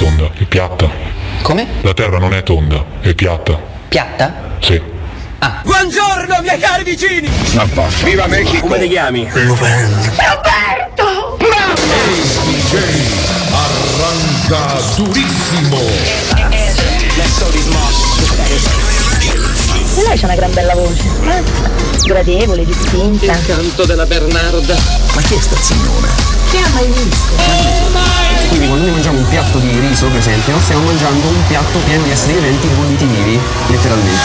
tonda, è piatta. Come? La terra non è tonda, è piatta. Piatta? Sì. Buongiorno, miei cari vicini! Ma basta. Viva Mexico! Come ti chiami? Roberto! Arranca durissimo. E lei c'ha una gran bella voce. eh? Gradevole, distinta. Il canto della Bernarda. Ma chi è sta signora? Chi ha mai visto? Quindi quando noi mangiamo un piatto di riso, per esempio, stiamo mangiando un piatto pieno di esseri viventi volitivi, letteralmente.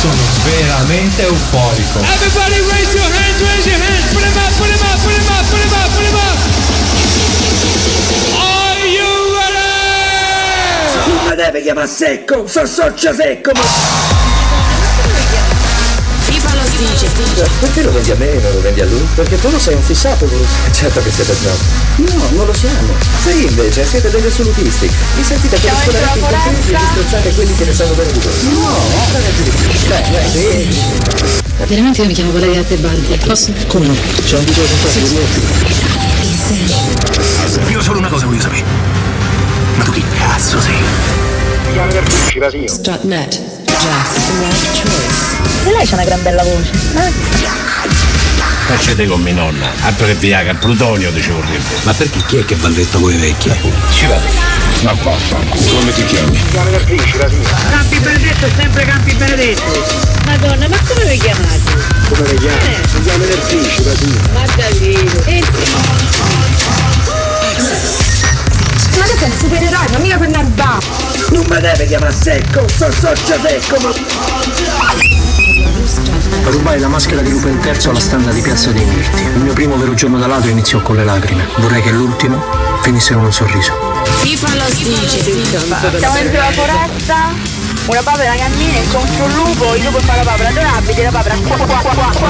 Sono veramente euforico. Everybody raise your hands, raise your hands! Put them up, put them up, put them up, put them up, put them up! Are you ready? Non mi deve chiamare secco, so socio secco, ma... Dice. Perché lo vendi a me e non lo vendi a lui? Perché tu lo sei un fissato, lui. Certo che siete snob. No, non lo siamo. Sì, invece, siete degli assolutisti. Vi sentite per scolare i contenti e disprezzate quelli che ne sanno bene di voi. No, più di più. Beh, beh, sì. Veramente io mi chiamo Valeria Tebaldi. Posso? Come no? C'è un video con Io solo una cosa voglio sapere. Ma tu chi cazzo sei? Strutnet. E lei c'ha una gran bella voce. eh? Facete con mia nonna, altro che Viagra, il plutonio ci vorrebbe. Ma perché chi è che va detto voi vecchi? Ci vado. Ma basta. Come ti chiami? Campi Benedetto è sempre Campi Benedetto! Madonna, ma come vi chiamate? Come le chiami? Si chiama Nerfici, Brasile. Ma Davide. Ma tu sei un supereroe, ma mica per narba. Non mi deve chiamare secco, so socio secco, ma... Rubai la maschera di Lupo III alla standa di Piazza dei Mirti. Il mio primo vero giorno da ladro iniziò con le lacrime. Vorrei che l'ultimo finisse con un sorriso. FIFA lo dice. Siamo dentro la foresta, una papera cammina, incontra un lupo, il lupo fa la papera adorabile, la papera qua qua qua qua qua.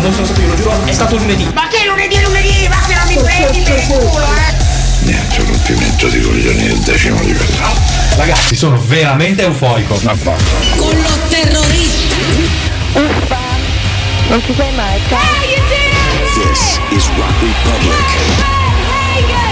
Non sono stato io, lo giuro, è stato lunedì. Ma che lunedì è lunedì? Ma che non mi prendi per il culo, eh! Niente rompimento di coglioni del decimo livello. Ragazzi, sono veramente. Ma basta. Con lo terrorista. Uffa, non ci sei mai, ciao. This is Rock Republic.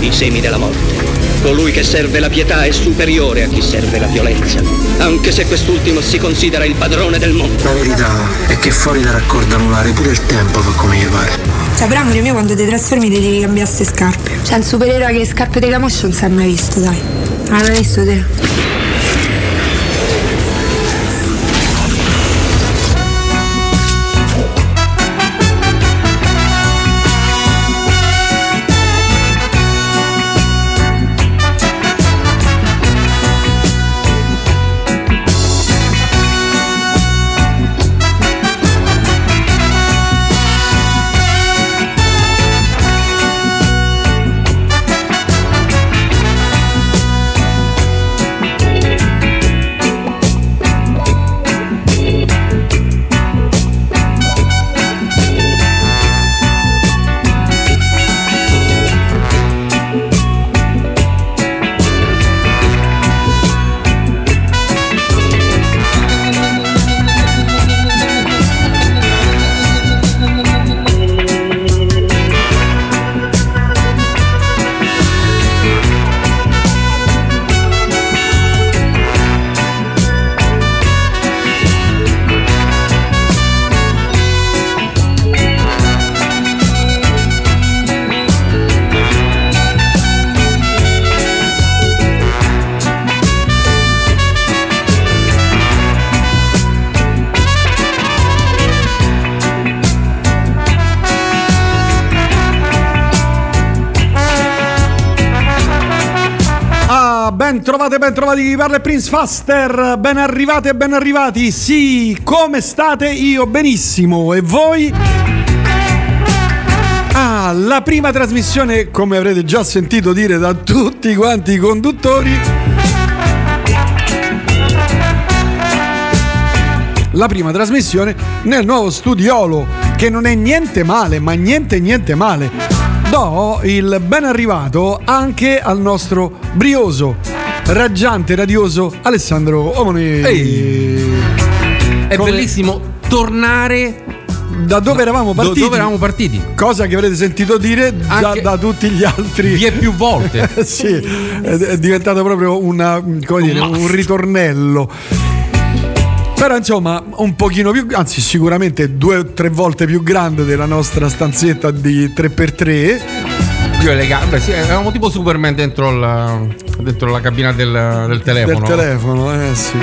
i semi della morte. Colui che serve la pietà è superiore a chi serve la violenza, anche se quest'ultimo si considera il padrone del mondo. La verità è che fuori da raccordo anulare pure il tempo fa come gli pare. Cioè, però amore mio, quando ti trasformi devi cambiare queste scarpe. Cioè, un supereroe che le scarpe di camoscio non si è mai visto, dai. Ah, l'hai visto te? Ben trovati, parla il Prince Faster, ben arrivate e ben arrivati, sì, come state? Io benissimo, e voi? Ah, la prima trasmissione, come avrete già sentito dire da tutti quanti i conduttori. La prima trasmissione nel nuovo studiolo, che non è niente male, ma niente niente male. Do il ben arrivato anche al nostro brioso, raggiante, radioso Alessandro Omoni. È Come- bellissimo tornare da dove eravamo Do- partiti? dove eravamo partiti? Cosa che avrete sentito dire già da tutti gli altri. Vie più volte. sì, è, è diventato proprio una, come dire, un ritornello. Però insomma, un pochino più, anzi sicuramente due o tre volte più grande della nostra stanzetta di 3x3. Più elegante. Beh, sì, eravamo tipo Superman dentro, il- dentro la cabina del, del telefono. Del telefono, eh sì.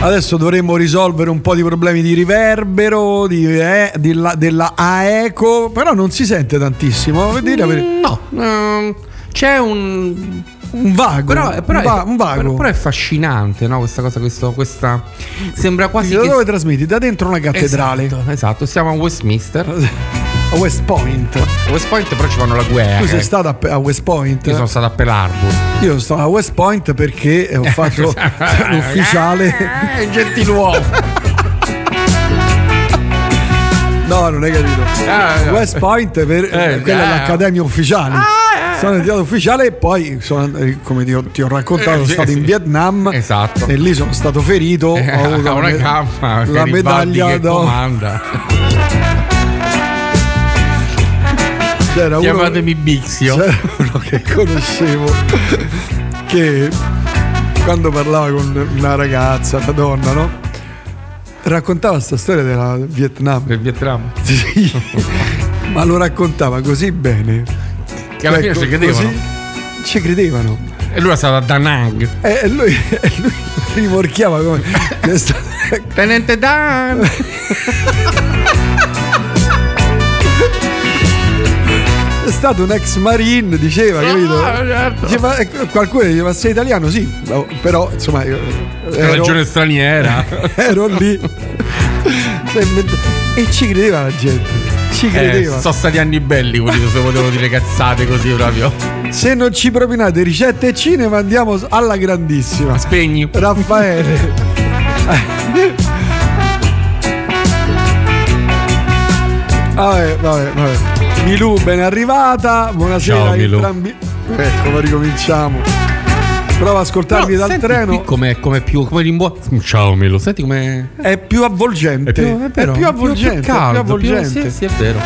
Adesso dovremmo risolvere un po' di problemi di riverbero, di, eh, di la- della AECO, però non si sente tantissimo. dire la verità. No, ehm, c'è un. Un vago, Però, però un, va- è, un vago. però- però è affascinante, no? Questa cosa, questo, questa. Sembra quasi. da che- dove trasmetti? Da dentro una cattedrale. Esatto, esatto, siamo a Westminster. A West Point. A West Point però ci fanno la guerra. Tu sei stato a, West Point? Io sono stato a Pearl Harbor. Io sono stato a West Point perché ho fatto l'ufficiale. Eh, gentiluomo. No, non hai capito. Ah, no. West Point per Eh, quella è eh. l'accademia ufficiale. Sono diventato ufficiale e poi sono, eh, come ti ho, ti ho raccontato, sono Eh, sì, stato in. Vietnam Esatto. e lì sono stato ferito. Eh, ho avuto a una me- la medaglia comanda. C'era uno, Chiamatemi Bixio. c'era uno che conoscevo che quando parlava con una ragazza, una donna, no? Raccontava questa storia della Vietnam. Del Vietnam. Sì, ma lo raccontava così bene. Che alla fine Ecco, ci credevano. così Ci credevano. E lui è stato a Da Nang. E lui, e lui rimorchiava come. Tenente Dan. È stato un ex marine, diceva, capito? Ah, certo. Diceva, eh, qualcuno diceva sei italiano? Sì, no, però insomma ero, Ragione straniera. ero lì e ci credeva la gente, ci Eh, credeva. sono stati anni belli quelli se potevo dire cazzate così proprio. Se non ci propinate ricette e cinema andiamo alla grandissima. Spegni. Raffaele. Vabbè, vabbè, vabbè. Milù ben arrivata. Buonasera Ciao, Milù. entrambi. Ecco, ma ricominciamo. Prova ad ascoltarvi Però dal senti treno. Come, come più come rimbo- Ciao Melo, senti come È più avvolgente. è più, è vero, più avvolgente. più caldo, più più- avvolgente. sì, sì, è vero.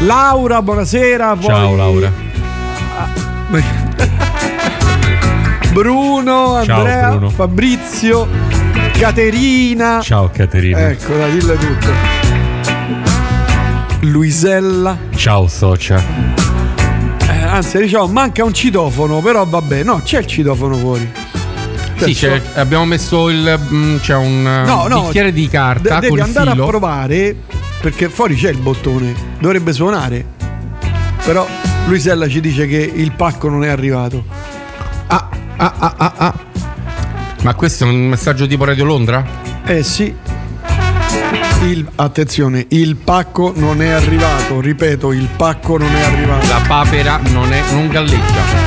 Laura, buonasera. poi- Ciao Laura. Bruno, Ciao, Andrea, Bruno. Fabrizio, Caterina. Ciao Caterina. Ecco, da dille tutto. Luisella. Ciao Socia. Eh, anzi, diciamo, manca un citofono, però vabbè, no, c'è il citofono fuori. Sì, c'è- abbiamo messo il mm, c'è un eh, No, no, bicchiere di carta de- devi col andare filo. a provare perché fuori c'è il bottone, dovrebbe suonare. Però Luisella ci dice che il pacco non è arrivato. Ah, ah, ah, ah, ah. Ma questo è un messaggio tipo Radio Londra? Eh sì. Il- attenzione, il pacco non è arrivato, ripeto, il pacco non è arrivato. La papera non è non galleggia.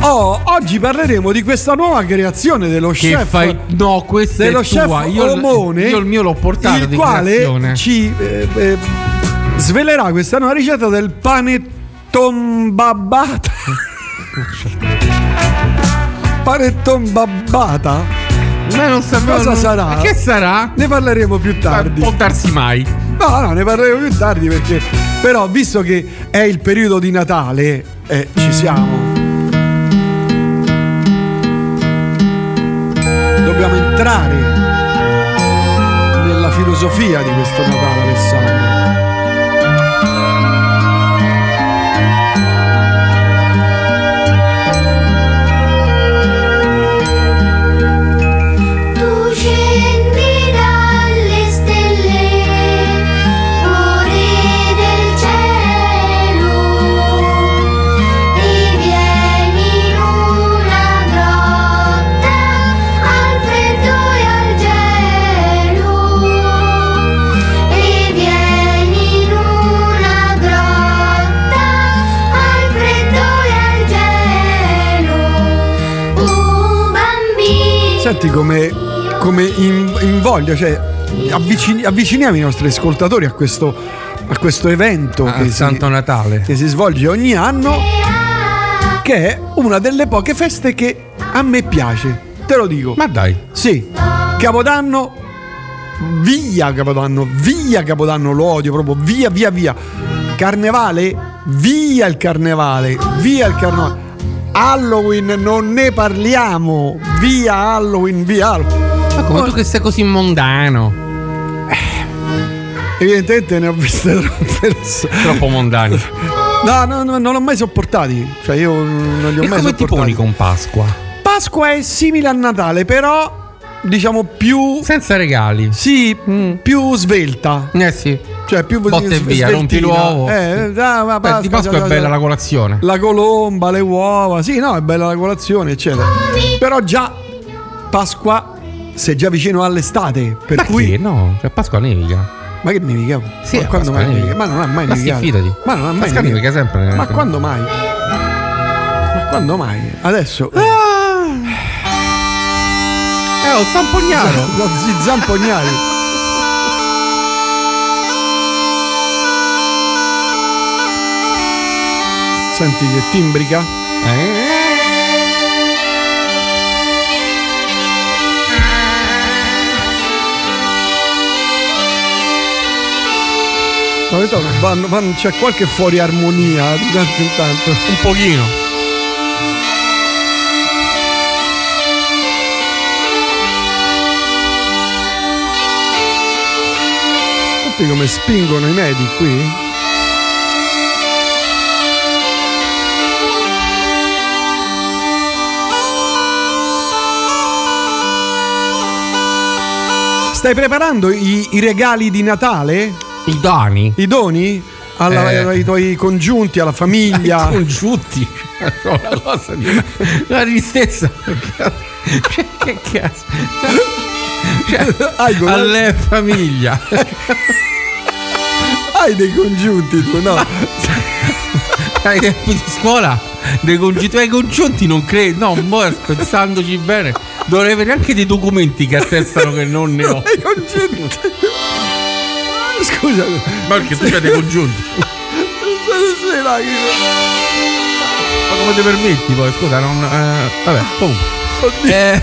Oh, oggi parleremo di questa nuova creazione dello Che chef fai? No, questa dello è tua. chef Io, Omone, io il mio l'ho portato il quale creazione. ci eh, eh, svelerà questa nuova ricetta del panetton babbata. panetton babbata? Ma non sapevo Cosa non- sarà? Ma Che sarà? Ne parleremo più tardi. Può darsi mai. No, no, ne parleremo più tardi perché però visto che è il periodo di Natale, eh, ci siamo. Dobbiamo entrare nella filosofia di questo Natale, Alessandro. Senti come, come in, invoglia, cioè avvicini- avviciniamo i nostri ascoltatori a questo, a questo evento Al che si, Santo Natale. che si svolge ogni anno, che è una delle poche feste che a me piace. Te lo dico. Ma dai. Sì, Capodanno, via Capodanno, via Capodanno, lo odio proprio, via, via, via. Carnevale, via il carnevale, via il carnevale. Halloween non ne parliamo, via Halloween, via Halloween. Ma come tu che sei così mondano? Evidentemente ne ho viste troppe. Troppo mondani. No, no, no, non l'ho mai sopportati. Cioè, io non li ho E mai come ti sopportati. poni con Pasqua? Pasqua è simile a Natale, però diciamo più. Senza regali. Sì, più svelta. Eh sì. Cioè, più Botte via, rompi l'uovo. Eh, ah, ma Beh, di Pasqua cioè, è bella la colazione. La colomba, le uova. Sì, no, è bella la colazione, eccetera. Però già Pasqua sei già vicino all'estate. Per Ma cui. che? No, cioè Pasqua nevica. Ma che nevica? Sì, ma quando mai nevica. Ma non ha mai Ma sì, nevicato. fidati. Ma non ha mai Pasqua nevica sempre. Ma quando mai? Ma quando mai? Adesso. Eh, ho Zampognaro. Zampognari. Senti che timbrica. Verità, vanno- vanno- c'è qualche fuori armonia di tanto in tanto. Un pochino. Senti come spingono i medi qui? Stai preparando i, i regali di Natale? I doni? I doni? Alla- Eh. ai tuoi congiunti, alla famiglia? Congiunti. Una cosa di una tristezza. Che cazzo? Cioè, Hai con- alle famiglia. Hai dei congiunti tu, no? Ai tempi di scuola dei congiunti, tuoi congiunti non credo, no, mo pensandoci bene, dovrei avere anche dei documenti che attestano che non ne ho. Scusa. Ma perché tu c'hai dei congiunti? Ma come ti permetti poi? Scusa, non. eh, vabbè, comunque. Oddio. Eh,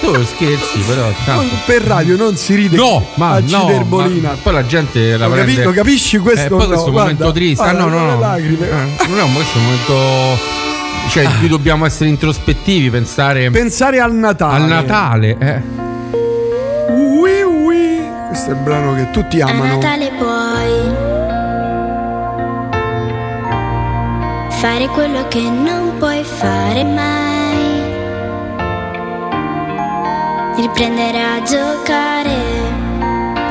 tu scherzi, però. tanto. Per radio non si ride No, ma a no, Ciderbolina. ma poi la gente la Lo capi- prende. lo capisci questo Eh, poi no? questo è un Guarda, momento triste. Ah, guarda, no, no, le no. lacrime. Eh, un, questo è un momento. Cioè, in cui dobbiamo essere introspettivi, pensare Pensare al Natale. al Natale. Eh. Ui, ui. Questo è il brano che tutti A amano. Natale puoi fare quello che non puoi fare mai. Riprendere a giocare,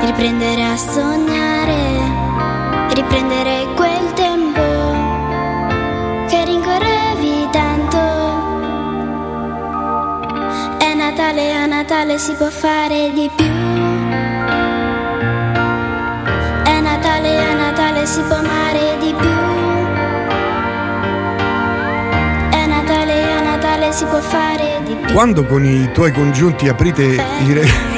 riprendere a sognare, riprendere Natale, a Natale si può fare di più. È Natale, a Natale si può amare di più. È Natale, a Natale si può fare di più. Quando con i tuoi congiunti aprite i regali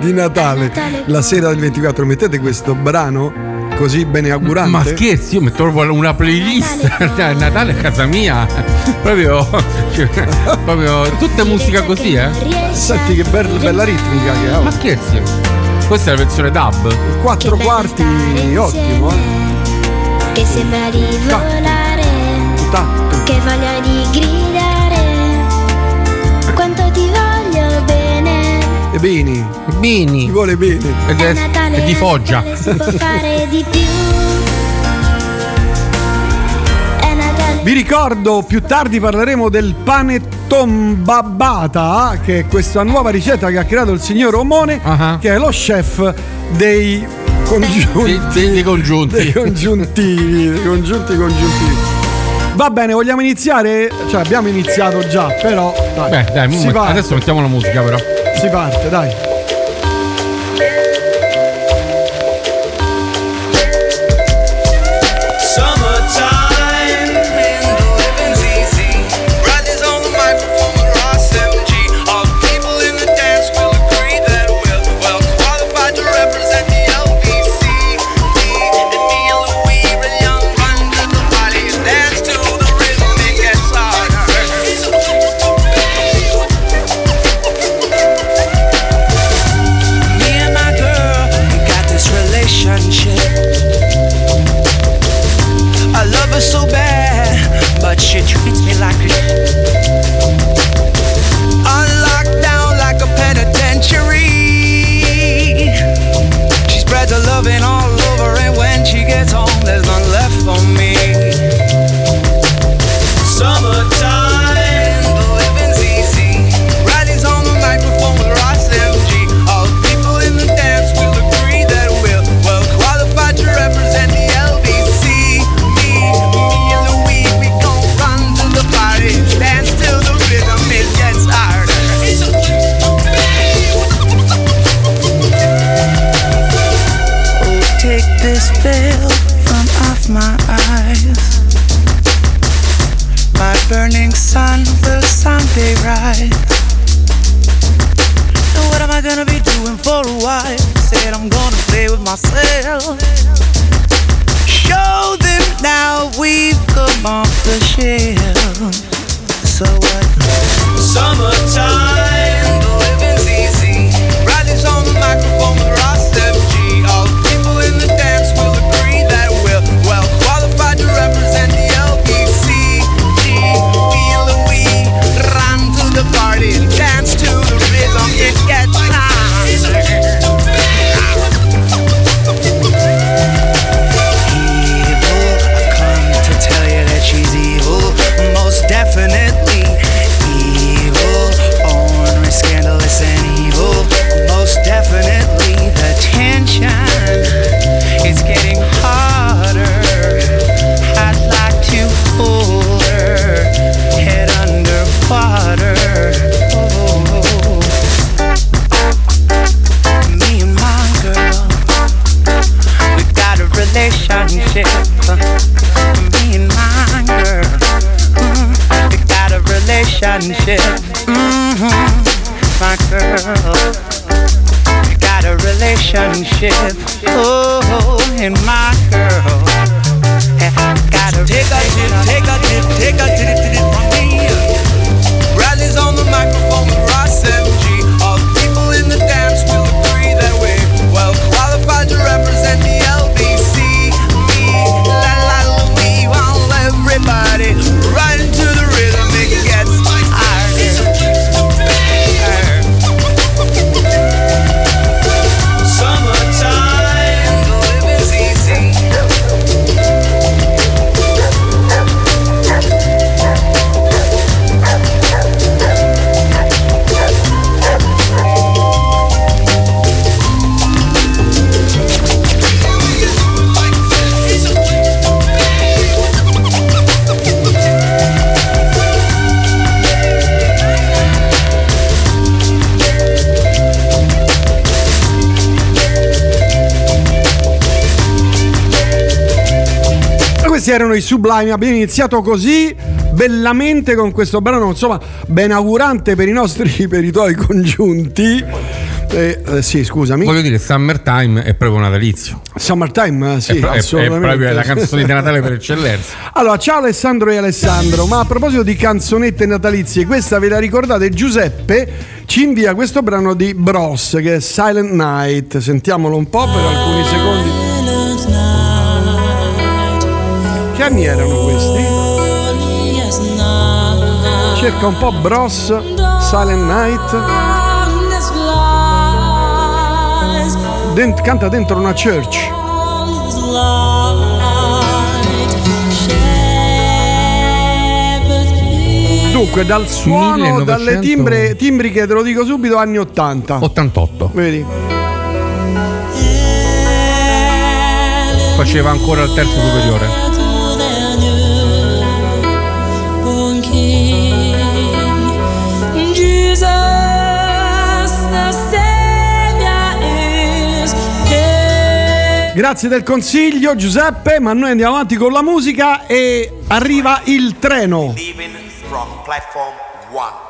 di Natale la sera del 24 mettete questo brano così beneaugurante? Ma scherzi, io metto proprio una playlist. Cioè, Natale a casa mia. Proprio. proprio tutta musica così, eh. Senti che bella, bella ritmica che ha. Ma scherzi. Questa è la versione dub. Quattro quarti, ottimo, eh. Che sembra di volare, che voglia di gridare. Bene. Bene. Bini. Ti vuole bene. Ed È è, di Foggia. Natale si può fare di più. È Natale. Vi ricordo, più tardi parleremo del panettone babata, che è questa nuova ricetta che ha creato il signor Omone, che è lo chef dei congiunti. Dei, dei congiunti. Dei congiuntivi, dei congiunti congiuntivi. Va bene, vogliamo iniziare? Cioè, abbiamo iniziato già, però. Dai, Beh, dai, si parte. adesso mettiamo la musica, però. Si parte, dai. This veil from off my eyes. My burning sun will someday rise. And what am I gonna be doing for a while? Said I'm gonna play with myself. Show them now we've come off the shelf. So what? Summertime, relationship. hmm My girl, got a relationship. Oh, and my girl, got a take a tip, take a tip, take a tip, Questi erano i Sublime, abbiamo iniziato così bellamente con questo brano, insomma, ben augurante per i nostri, per i tuoi congiunti. Eh, eh, sì, scusami. Voglio dire, Summertime è proprio natalizio. Summertime, eh, sì, è, pro- è- proprio la canzone di Natale per eccellenza. Allora, ciao Alessandro e Alessandro, ma a proposito di canzonette natalizie, questa ve la ricordate? Giuseppe ci invia questo brano di Bros che è Silent Night. Sentiamolo un po' per alcuni secondi. Che anni erano questi? Cerca un po' Bros Silent Night. Dent- canta dentro una church. Dunque, dal suono, 1900 dalle timbre, timbriche, te lo dico subito, anni 80. 88. Vedi? Faceva ancora il terzo superiore. Grazie del consiglio Giuseppe, ma noi andiamo avanti con la musica e arriva il treno. Leaving from platform 1.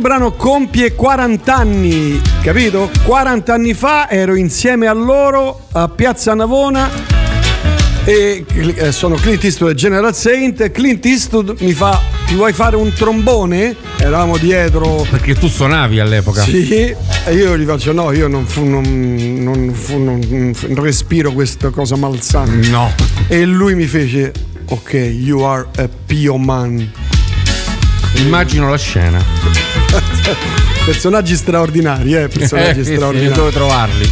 questo brano compie 40 anni, capito? 40 anni fa ero insieme a loro a Piazza Navona e eh, sono Clint Eastwood e General Saint. Clint Eastwood mi fa: Ti vuoi fare un trombone? Eravamo dietro. Perché tu suonavi all'epoca? Sì, e io gli faccio: No, io non, fu, non, non, fu, non respiro questa cosa malsana. No. E lui mi fece: Ok, you are a Pio Man. Immagino la scena. personaggi straordinari, eh, personaggi eh, straordinari. Sì, dove trovarli?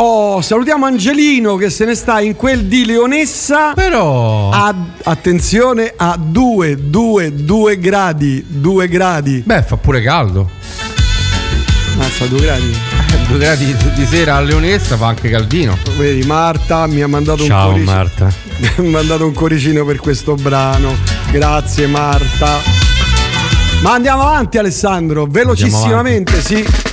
Oh, salutiamo Angelino che se ne sta in quel di Leonessa. Però. A, attenzione a 2, 2, 2 gradi. 2 gradi. Beh, fa pure caldo. Ah, Mazza, 2 gradi. Eh, 2 gradi di, sera a Leonessa fa anche caldino. Vedi, Marta mi ha mandato Ciao, un cuoricino. Ciao Marta. mi ha mandato un cuoricino per questo brano. Grazie Marta. Ma andiamo avanti Alessandro, velocissimamente, avanti. sì.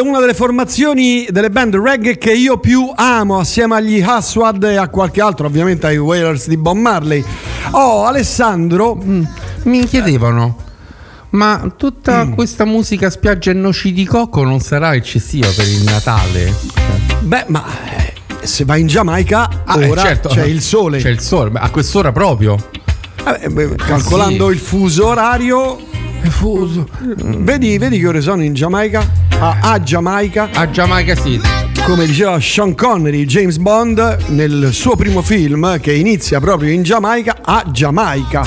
Una delle formazioni delle band reggae che io più amo, assieme agli Aswad e a qualche altro, ovviamente ai Wailers di Bob Marley. Oh, Alessandro, Mm, mi chiedevano, ma tutta questa musica spiaggia e noci di cocco non sarà eccessiva per il Natale? beh, ma eh, se vai in Giamaica Ah, eh, ora certo. c'è il sole. C'è il sole, ma a quest'ora proprio. Eh, beh, calcolando il fuso orario. Vedi, vedi che ore sono in Giamaica? A, a Giamaica. A Giamaica sì. Come diceva Sean Connery, James Bond nel suo primo film che inizia proprio in Giamaica, a Giamaica.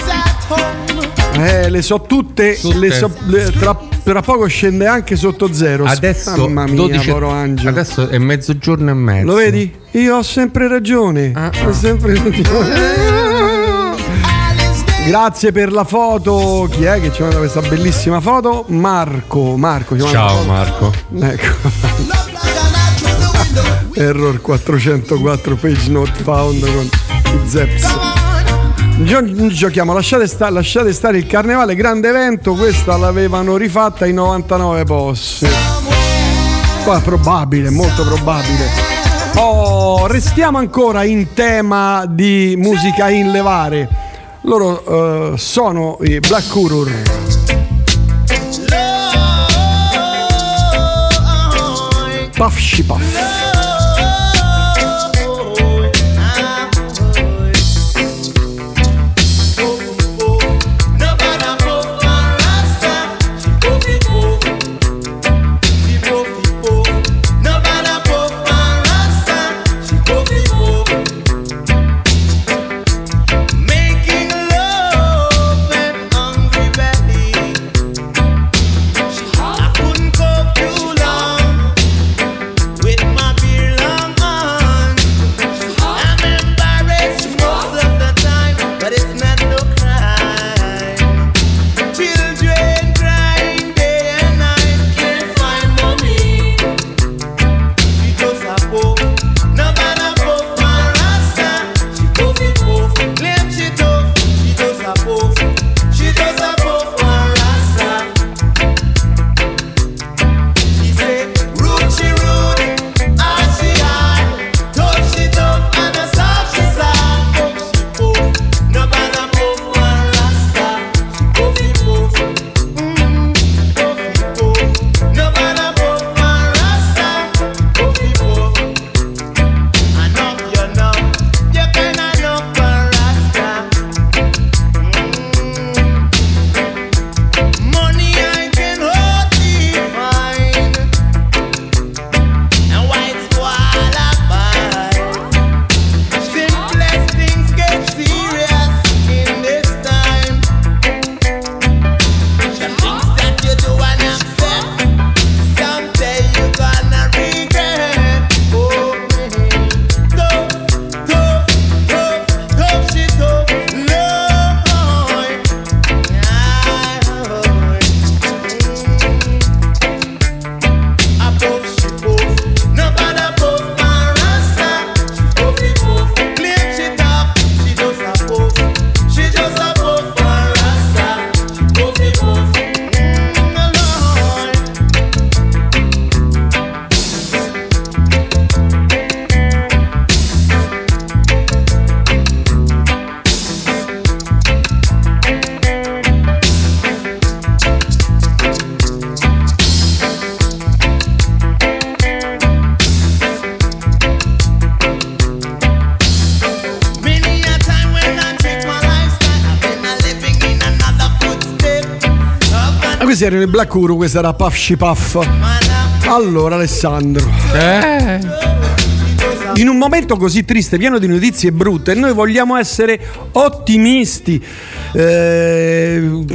Eh, le so tutte, le so- le- tra, tra poco scende anche sotto zero. Adesso, Mamma mia, 12 povero angelo. adesso è mezzogiorno e mezzo. Lo vedi? Io ho sempre ragione. Ah, Ho sempre ragione. Grazie per la foto. Chi è che ci manda questa bellissima foto? Marco. Marco Ciao Marco. Ecco. Error 404 page not found con i Zeps. Gio- giochiamo, lasciate, sta- lasciate stare il carnevale, grande evento, questa l'avevano rifatta in 99 posti. È probabile, molto probabile. Oh, restiamo ancora in tema di musica in levare. Loro eh, sono i Black Urur. Puff shi questi erano i Black Uru, questa era Puff Shi Puff. Allora, Alessandro. In un momento così triste, pieno di notizie brutte, noi vogliamo essere ottimisti. Eh,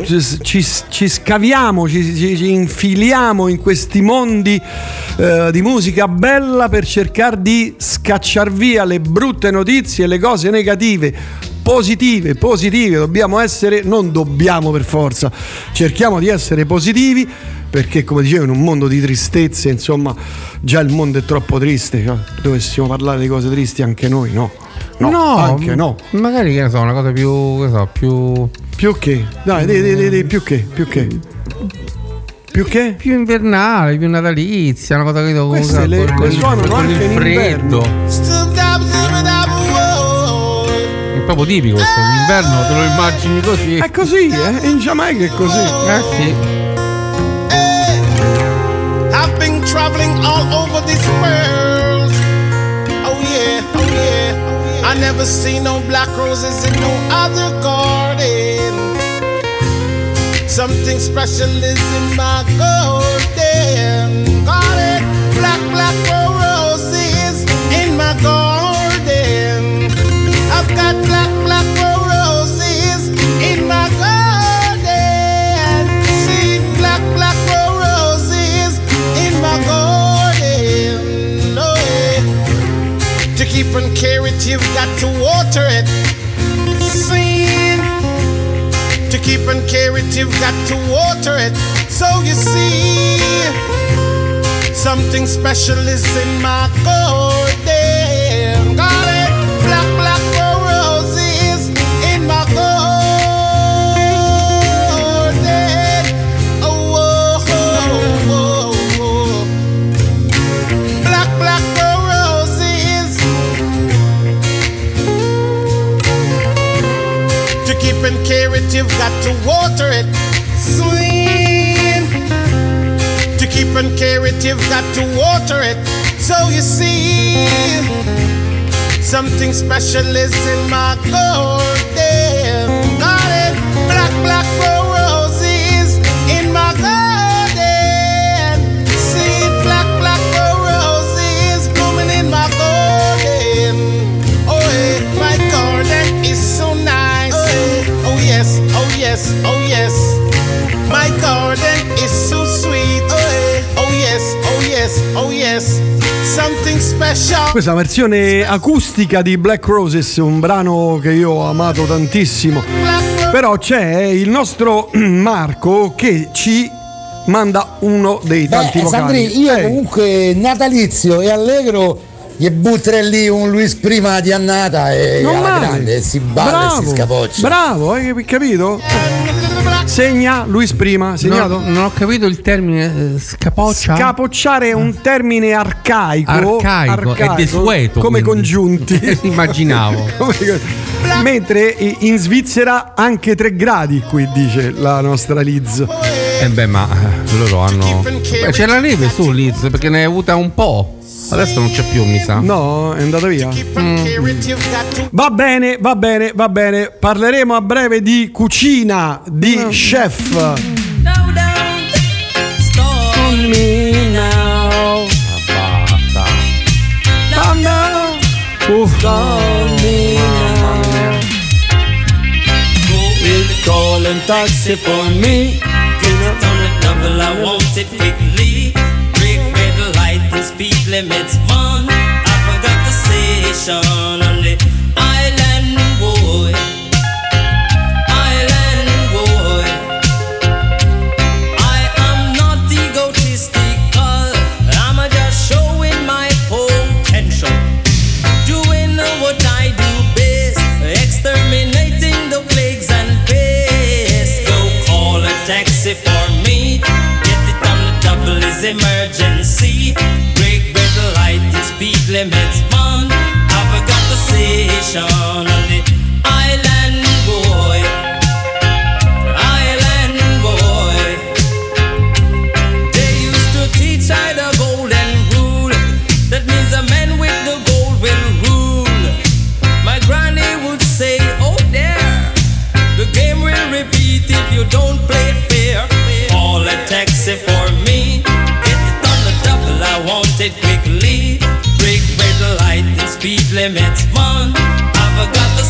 ci, ci scaviamo, ci, ci- ci infiliamo in questi mondi eh, di musica bella per cercare di scacciar via le brutte notizie, le cose negative positive, positive, dobbiamo essere, non dobbiamo per forza, cerchiamo di essere positivi perché come dicevo in un mondo di tristezze, insomma, già il mondo è troppo triste, cioè, dovessimo parlare di cose tristi anche noi, no? No, anche no. Magari che ne so, una cosa più. Che so, più. Più che? Dai, di, di, di, più che? Più che? Più che? Più invernale, più natalizia, una cosa che devo Queste le- le suonano anche in freddo. È proprio tipico questo, l'inverno te lo immagini così. È così, eh? In Giamaica è così. Eh sì. I've been traveling all over this world. Oh yeah, oh yeah. I never see no black roses in no other garden. Something special is in my garden. Garden, black, black roses on care it, you've got to water it. Sing. To keep on care it, you've got to water it. So you see, something special is in my garden. It, you've got to water it. Swing. To keep and care it, you've got to water it. So you see, something special is in my garden. Garden, black, black roses yes, oh, yes. My garden is so sweet. Oh, yes, oh, yes, oh, yes. Something special. Questa è la versione acustica di Black Roses, un brano che io ho amato tantissimo. Però c'è il nostro Marco che ci manda uno dei tanti Beh, vocali. Sandri, io Ehi. comunque natalizio e allegro gli butterei lì un Luis prima di annata e alla grande si balla e si Bravo, scapoccia. Bravo, hai capito? Segna Luis prima, segnato? Non, non ho capito il termine eh, scapoccia. Scapocciare è un termine arcaico, Arcaico, è desueto, come quindi. congiunti. Immaginavo. Come- Mentre in Svizzera anche 3 gradi qui dice la nostra Liz. Eh beh, ma eh, loro hanno. Beh, c'è la neve su Liz perché ne hai avuta un po'. Adesso non c'è più, mi sa. No, è andata via. Mm. Va bene, va bene, va bene. Parleremo a breve di cucina, di chef. On me now. Basta. Uff. Call and taxi for me. It on the double, I want it quickly. Speed limits, man. I forgot the station on the island, boy. Island, boy. I am not egotistical. I'm just showing my potential. Doing what I do best. Exterminating the plagues and pests. Go call a taxi for me. Get it on the double is emergency. The on the island, boy. Island boy. They used to teach I the golden rule. That means man with the gold will rule. My granny would say, Oh there, the game will repeat if you don't play fair. Call a taxi for me. Get it on the double, I want it quickly. Speed limits, man. I forgot the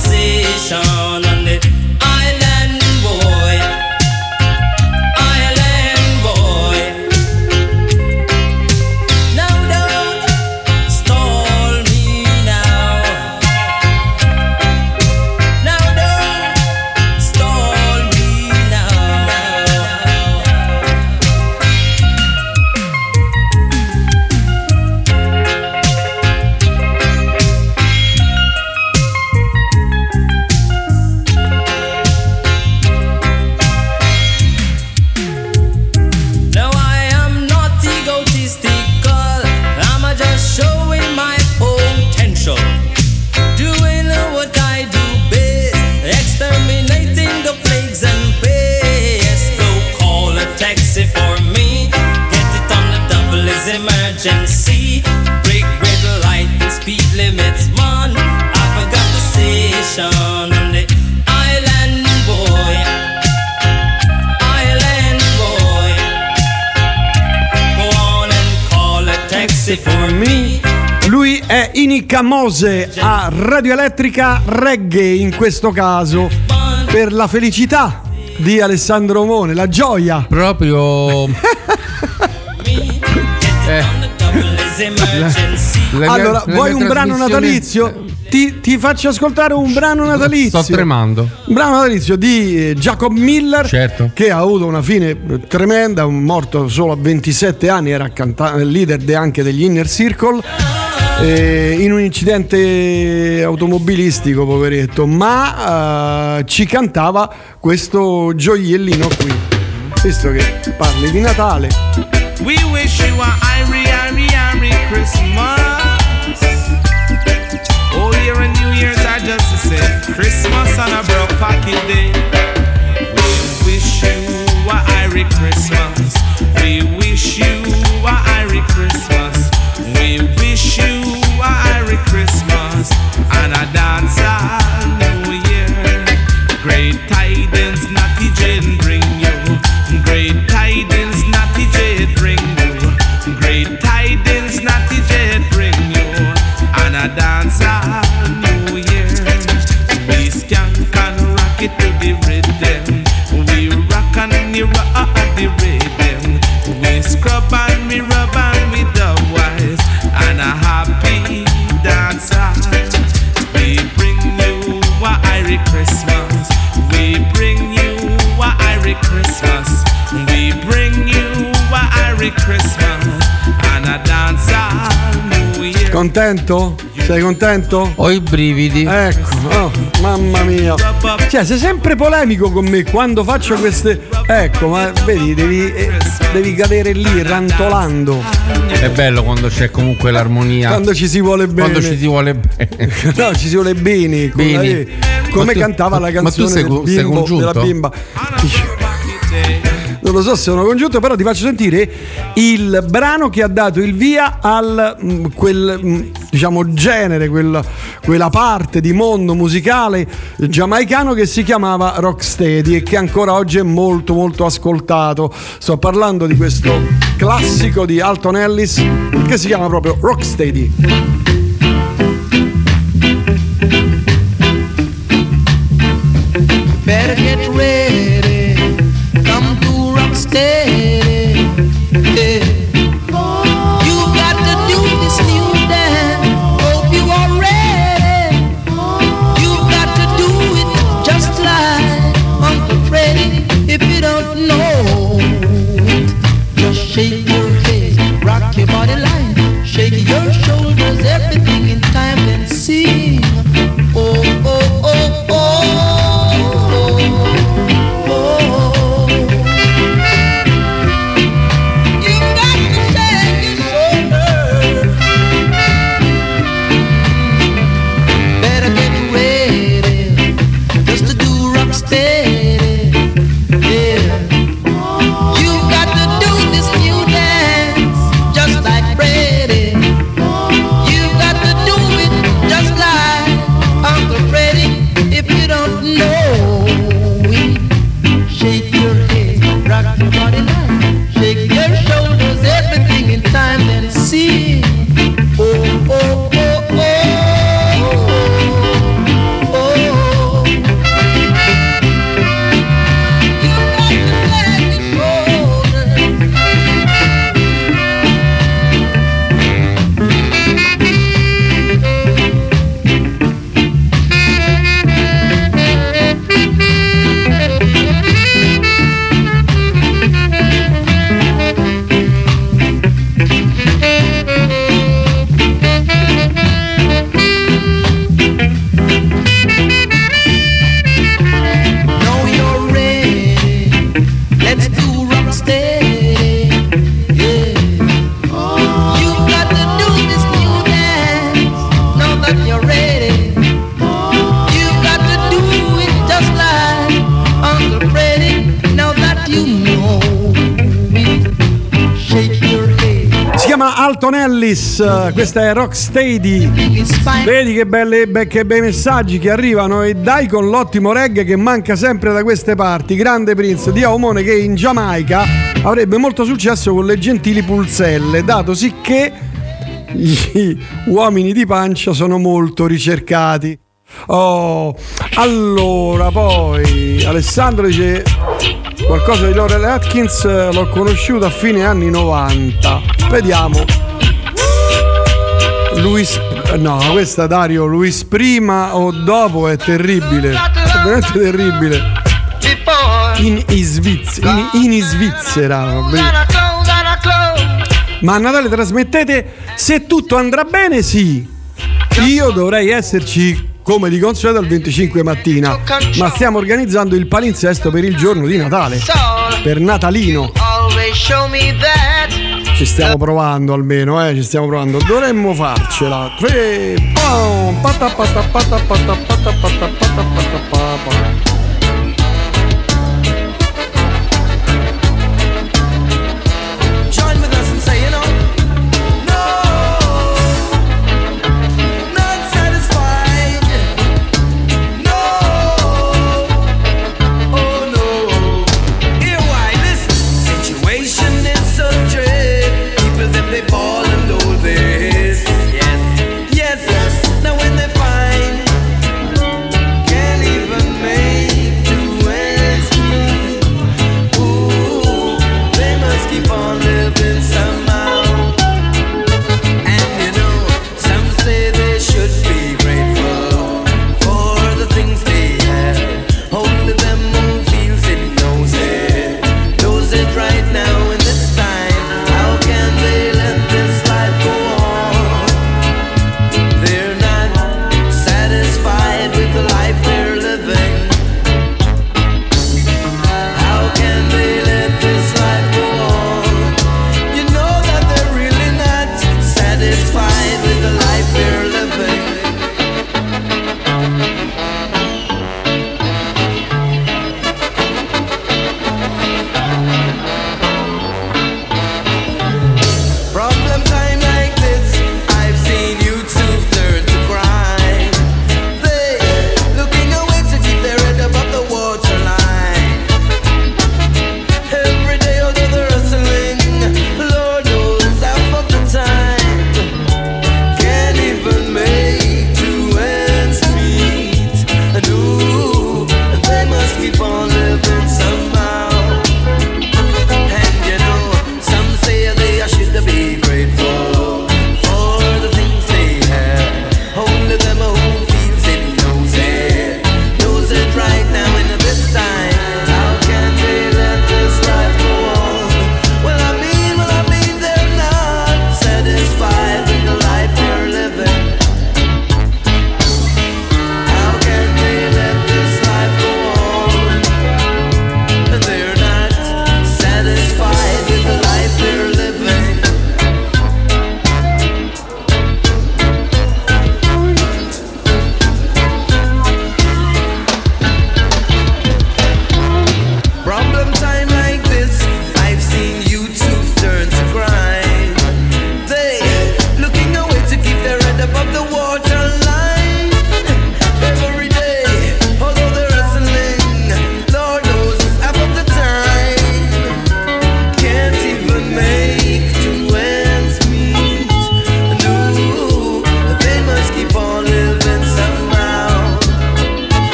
Mose a Radio Elettrica Reggae in questo caso per la felicità di Alessandro Mone, la gioia. Proprio Eh. Le mie- allora, le vuoi un brano natalizio? Ti, ti faccio ascoltare un brano natalizio. Sto tremando. Un brano natalizio di eh, Jacob Miller, Certo. che ha avuto una fine eh, tremenda, morto solo a 27 anni, era canta- leader de- anche degli Inner Circle. Eh, in un incidente automobilistico, poveretto, ma eh, ci cantava questo gioiellino qui. Visto che parli di Natale, We wish you a Irie, Irie, Irie Christmas. Oh, year and New Year's are just the same. Christmas on a broke pocket day. We wish you a Irie Christmas. We wish you a Irie Christmas. Christmas and a dance contento? Sei contento? Ho i brividi. Ecco, oh, mamma mia. Cioè, sei sempre polemico con me quando faccio queste. Ecco, ma vedi, devi, eh, devi cadere lì rantolando. È bello quando c'è comunque l'armonia. Quando ci si vuole bene. Quando ci si vuole bene. No, ci si vuole bene. Come tu- cantava la ma tu canzone sei del sei bimbo, congiunto? della bimba. Non lo so se sono congiunto, però ti faccio sentire il brano che ha dato il via al mm, quel mm, diciamo genere, quel- quella parte di mondo musicale giamaicano che si chiamava Rocksteady e che ancora oggi è molto molto ascoltato. Sto parlando di questo classico di Alton Ellis che si chiama proprio Rocksteady. Don Ellis, eh, questa è Rocksteady. Vedi che, belle, che bei messaggi che arrivano e dai con l'ottimo reggae che manca sempre da queste parti. Grande Prince di Aomone che in Giamaica avrebbe molto successo con le gentili pulzelle, dato sicché gli uomini di pancia sono molto ricercati. Oh, allora poi Alessandro dice qualcosa di Laurel Atkins eh, l'ho conosciuto a fine anni 90. Vediamo Luis no, questa Dario Luis prima o dopo è terribile. È veramente terribile. In, in, Svizzera, in, in Svizzera. Ma a Natale trasmettete se tutto andrà bene, sì. Io dovrei esserci come di consueto al 25 mattina, ma stiamo organizzando il palinsesto per il giorno di Natale, per Natalino ci stiamo eh. provando almeno, eh, ci stiamo provando. Dovremmo farcela. Tre. Pom.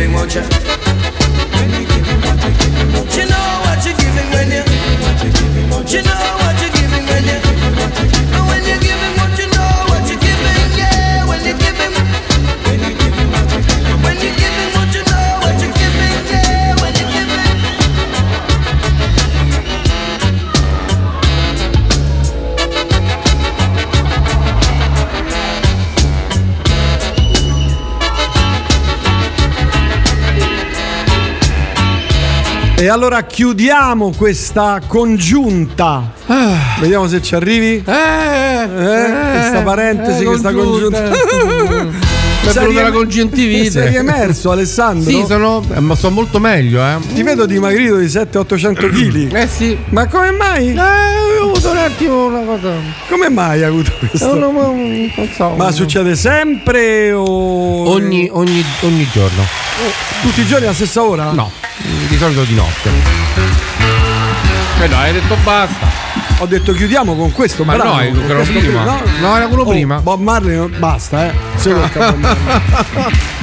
baby, won't you? E allora chiudiamo questa congiunta. Vediamo se ci arrivi. Eh, questa parentesi, questa congiunta. Mi è Sei venuta la riem- congiuntivite. Sei riemerso, Alessandro? Sì, sono, eh, ma sto molto meglio, eh. Ti vedo dimagrito di 700-800 kg. Eh sì. Ma come mai? Eh, ho avuto un attimo una cosa. Come mai hai avuto questo? Non, non- non so. Ma succede sempre o. Ogni, ogni, ogni giorno. Tutti i giorni alla stessa ora? No, di solito di notte. Eh no, hai detto basta. Ho detto chiudiamo con questo Ma brano, no, era quello prima. qui, No, era quello Oh, prima. Bob Marley basta, eh. Si tocca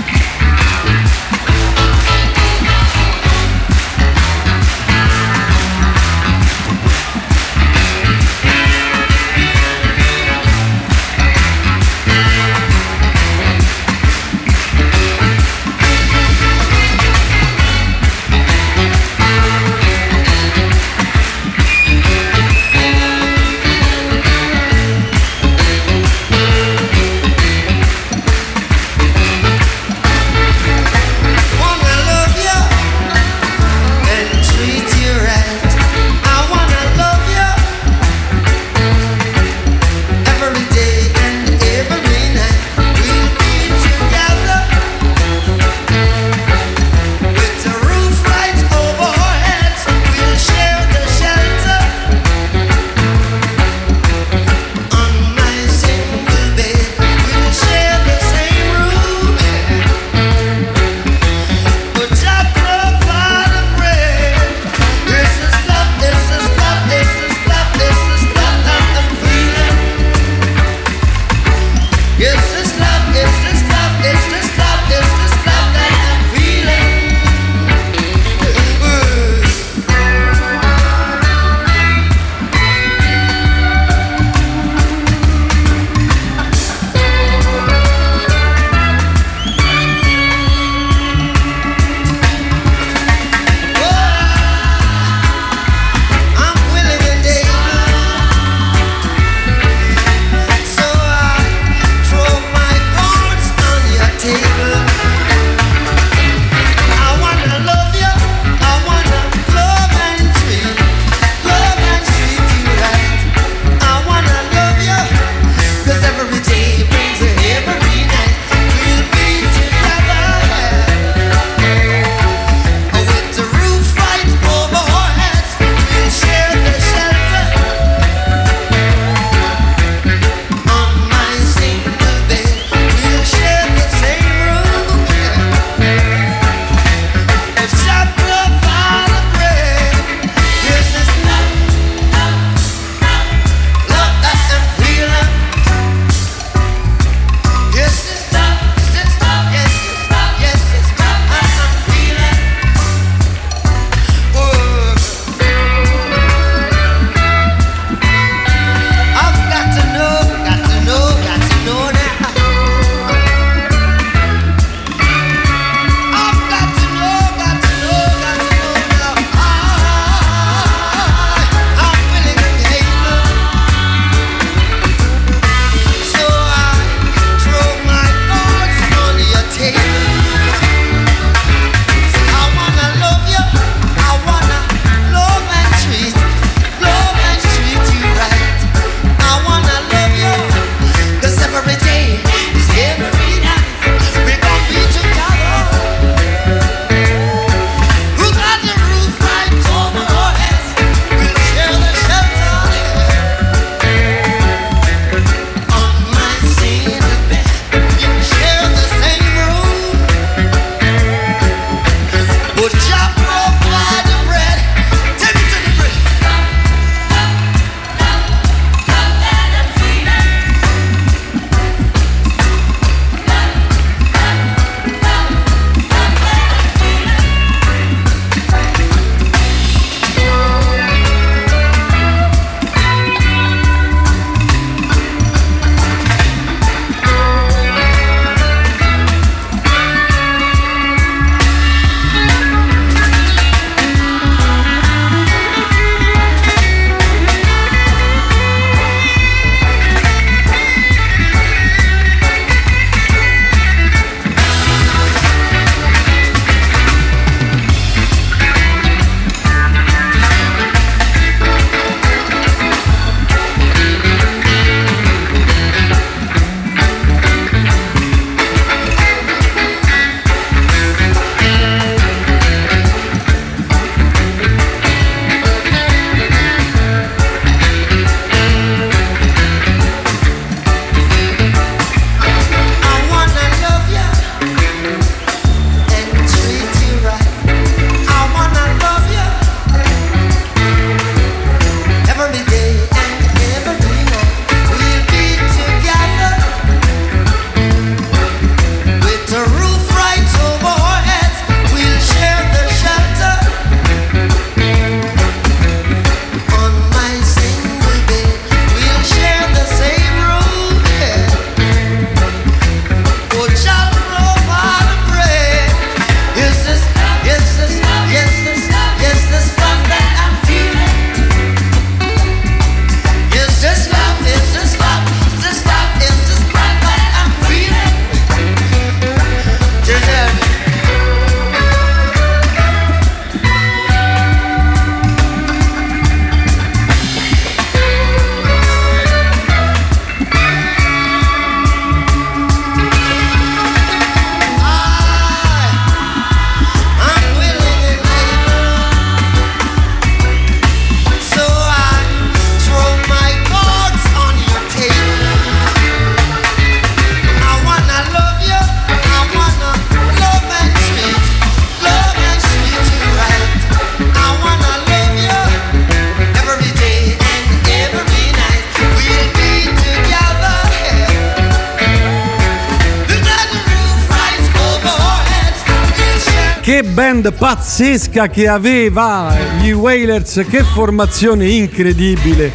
pazzesca che aveva gli Wailers, che formazione incredibile.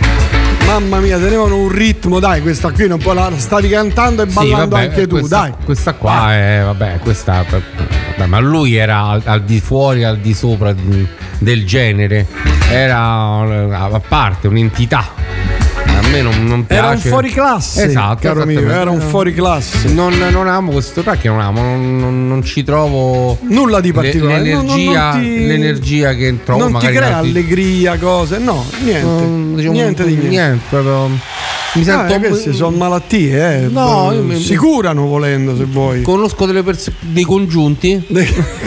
Mamma mia, tenevano un ritmo, dai, questa qui non può la stavi cantando e Sì, ballando vabbè, anche tu, questa, dai. Questa qua è, vabbè, questa. vabbè, ma lui era al, al di fuori, al di sopra di- del genere. Era a parte, un'entità. Me non, non piace. Era un fuoriclasse, Esatto, caro mio, esattamente. era un fuoriclasse. Non, non amo questo perché non amo, non, non- non ci trovo Nulla di particolare. non- non- l'energia, non ti- l'energia che trovo non ti magari crea allegria, cose, no, niente. Diciamo, niente di niente. proprio- mi sento Ah, queste sono malattie, eh. No, si curano volendo se vuoi. Conosco delle persone dei congiunti.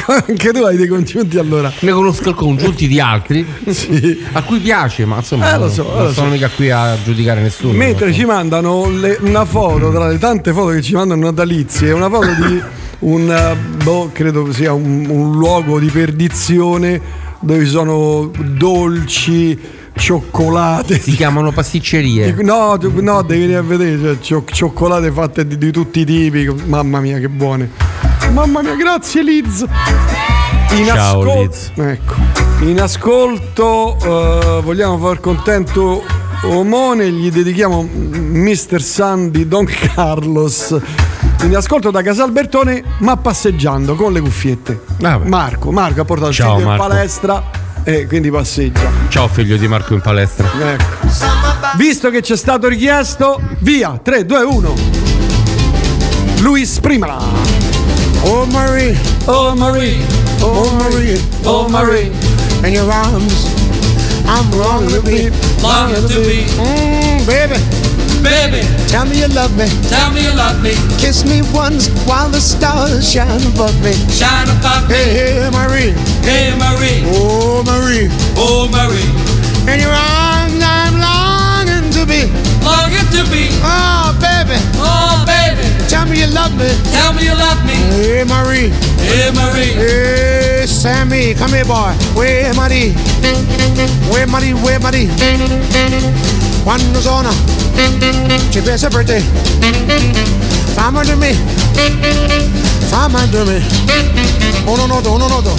Anche tu hai dei congiunti allora. Ne conosco congiunti di altri a cui piace, ma insomma Eh, lo so, non lo sono so. mica qui a giudicare nessuno. Mentre ci mandano le- una foto, tra le tante foto che ci mandano natalizie, una foto di un, eh, boh, credo sia un, un luogo di perdizione dove ci sono dolci, cioccolate. Si chiamano pasticcerie. No, no, devi venire a vedere, cioè, cio- cioccolate fatte di, di tutti i tipi. Mamma mia, che buone. Mamma mia, grazie Liz. In Ciao, ascol- Liz. Ecco. In ascolto eh, vogliamo far contento Omone, gli dedichiamo Mr. Sun di Don Carlos. In ascolto da Casalbertone, ma passeggiando con le cuffiette. Marco, Marco ha portato Ciao, il figlio in palestra e quindi passeggia. Ciao figlio di Marco in palestra. Ecco. Visto che c'è stato richiesto, via 3, 2, 1. Luis prima. Oh Marie, oh Marie, oh Marie, oh Marie. in your arms, I'm longing to be, Longing to be. Mm, baby, Baby, tell me you love me, tell me you love me. kiss me once while the stars shine above me. Shine above me. Hey, hey, Marie, Hey Marie, oh Marie, oh Marie. in your arms, I'm longing to be. Longing to be. Oh baby, Oh baby, tell me you love me. tell me you love me. Hey Marie, Hey Marie, hey Sammy, come here boy. Where Marie? Where Marie? Where Marie? Quando sono ci pensa per te. Fammi di me Fammi di me. Uno noto, uno noto.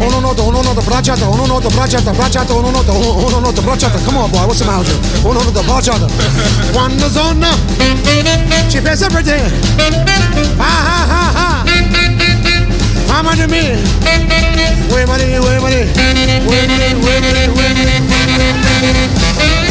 Uno noto, uno noto, bracciata Uno noto, bracciata, bracciata Uno noto, uno noto, bracciata Come on boy, what's the matter? Uno noto, bracciata Quando sono ci pensa per te. Ah ah ah ah Fammi di me. Where Marie, where Marie Where Marie, where Marie, where Marie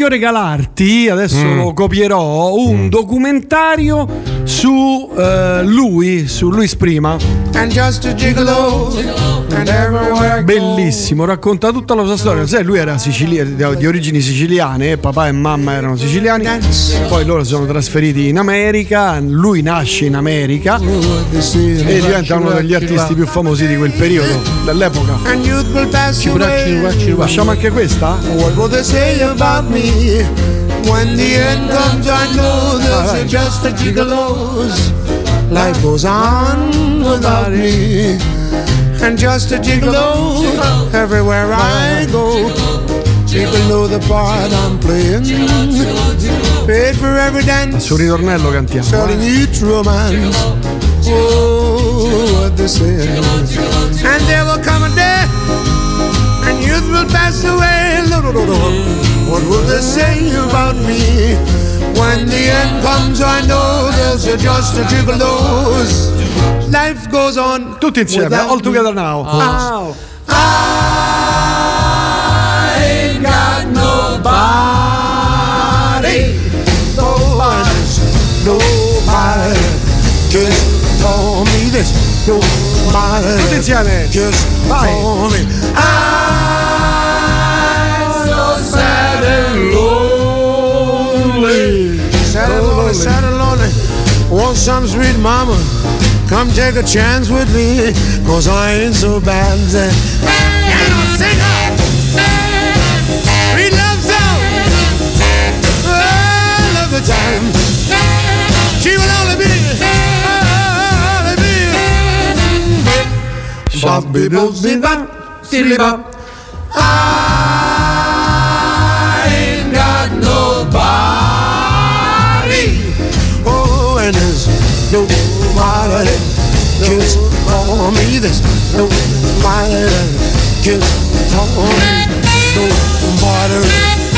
Voglio regalarti, adesso Mm. lo copierò, un documentario su eh, lui, su Luis Prima. Gigolo Bellissimo, racconta tutta la sua storia. Sai, lui era sicilia- di origini siciliane, papà e mamma erano siciliani, poi loro sono trasferiti in America, lui nasce in America e diventa uno degli artisti più famosi di quel periodo, dell'epoca. Lasciamo anche questa? What will they say about me When the end comes I know there's just a gigolo's Life goes on without me. And just a gigolo Everywhere I go People know the part I'm playing. Paid for every dance Sul ritornello cantiamo. Selling eh. each romance. Oh, what they say. And there will come a day And to say about me. When the end comes, I know there's just a gigolo's. Life goes on. Tutti insieme, without all together now. Ah. Ow. I ain't got nobody. Nobody's nobody. Just for me this. Nobody. Tutti insieme. Just for me. I'm lonely, sad and lonely. Want some sweet mama? Come take a chance with me, cause I ain't so bad. Sing her. Sweet love song. All of the time. She will only be, only be. Shabby doozy bop, ah. Nobody just for me. There's nobody just for me. Nobody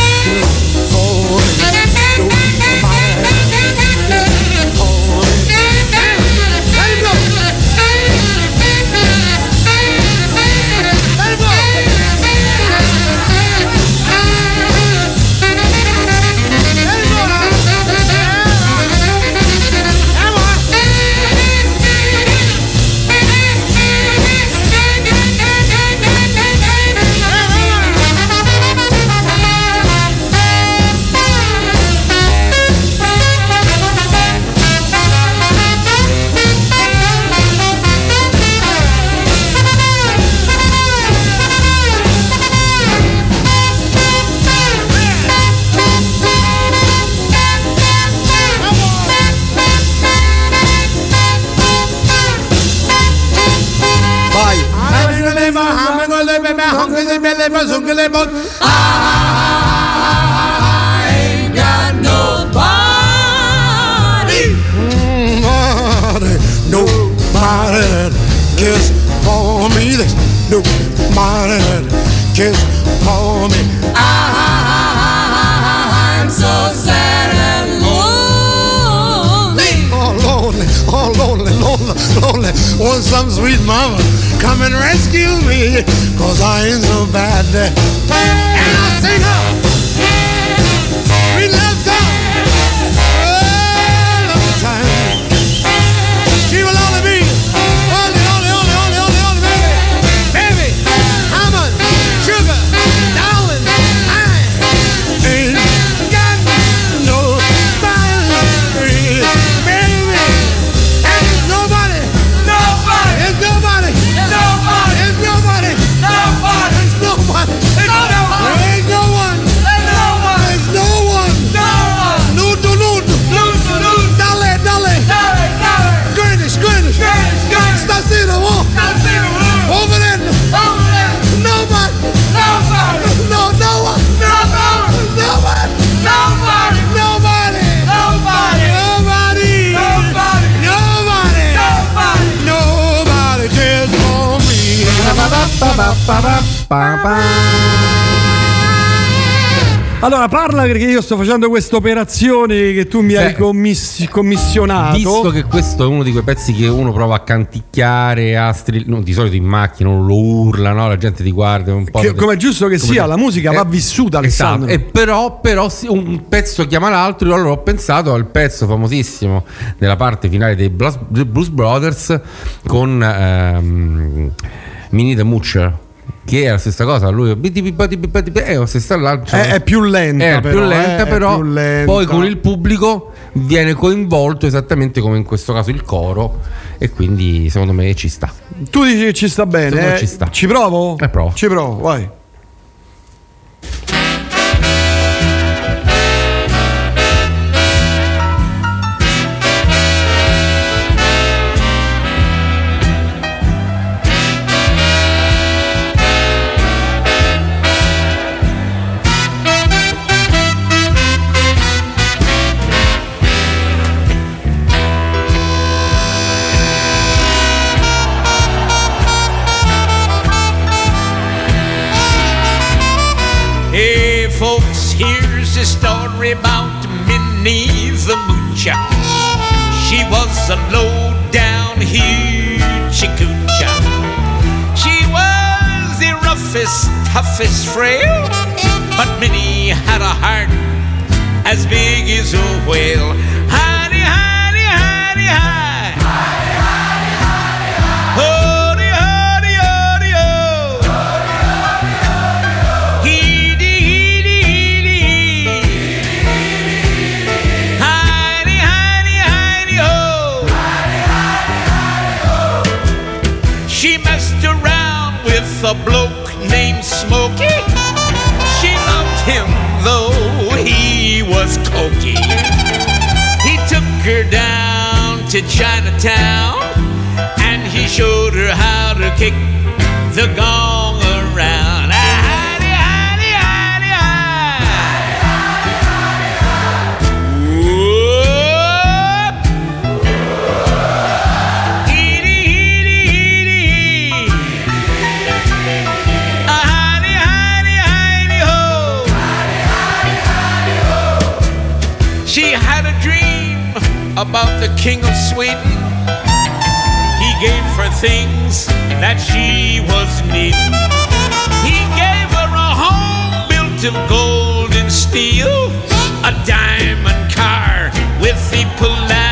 Nobody that cares for me. I'm so sad and lonely. Oh, lonely, oh, lonely, lonely, lonely. Want some sweet mama come and rescue me, cause I ain't so bad. And I sing her. Allora parla perché io sto facendo questa operazione che tu mi hai Beh, commiss- commissionato. Visto che questo è uno di quei pezzi che uno prova a canticchiare, a strillare, no, di solito in macchina uno lo urla, no? la gente ti guarda un po'. Che- come è giusto che sia, la musica va vissuta, Alessandro. Esatto. E però, però un pezzo chiama l'altro. Io allora ho pensato al pezzo famosissimo nella parte finale dei Blues, Blues Brothers con ehm, Minnie the Moocher. Che è la stessa cosa, lui è la stessa lancia. È- è più lenta, È però, più lenta, eh, però più lenta. poi con il pubblico viene coinvolto esattamente come in questo caso il coro e quindi secondo me ci sta. Tu dici che ci sta bene. Eh? ci sta. Ci provo? Eh, provo. Ci provo, vai. A low down hoochie coocher. She was the roughest, toughest frail, but Minnie had a heart as big as a whale. Was cokey. He took her down to Chinatown and he showed her how to kick the gong about the king of Sweden. He gave her things that she was needing. He gave her a home built of gold and steel, a diamond car with the platinum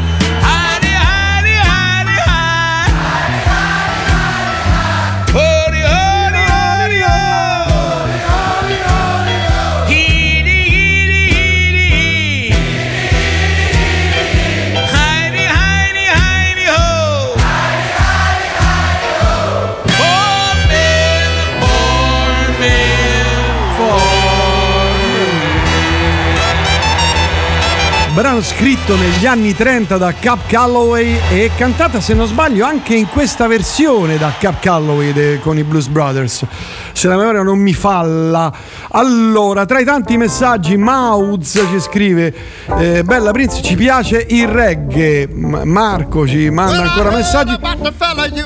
Brano scritto negli anni 30 da Cap Calloway e cantata, se non sbaglio, anche in questa versione da Cap Calloway de- con i Blues Brothers. Se la memoria non mi falla. Allora, tra i tanti messaggi, Mauz ci scrive: eh, Bella Prince, ci piace il reggae. M- Marco ci manda ancora messaggi.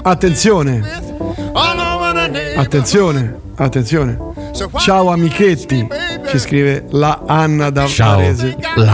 Attenzione, attenzione, attenzione. Ciao amichetti, ci scrive la Anna da Ciao, Varese. la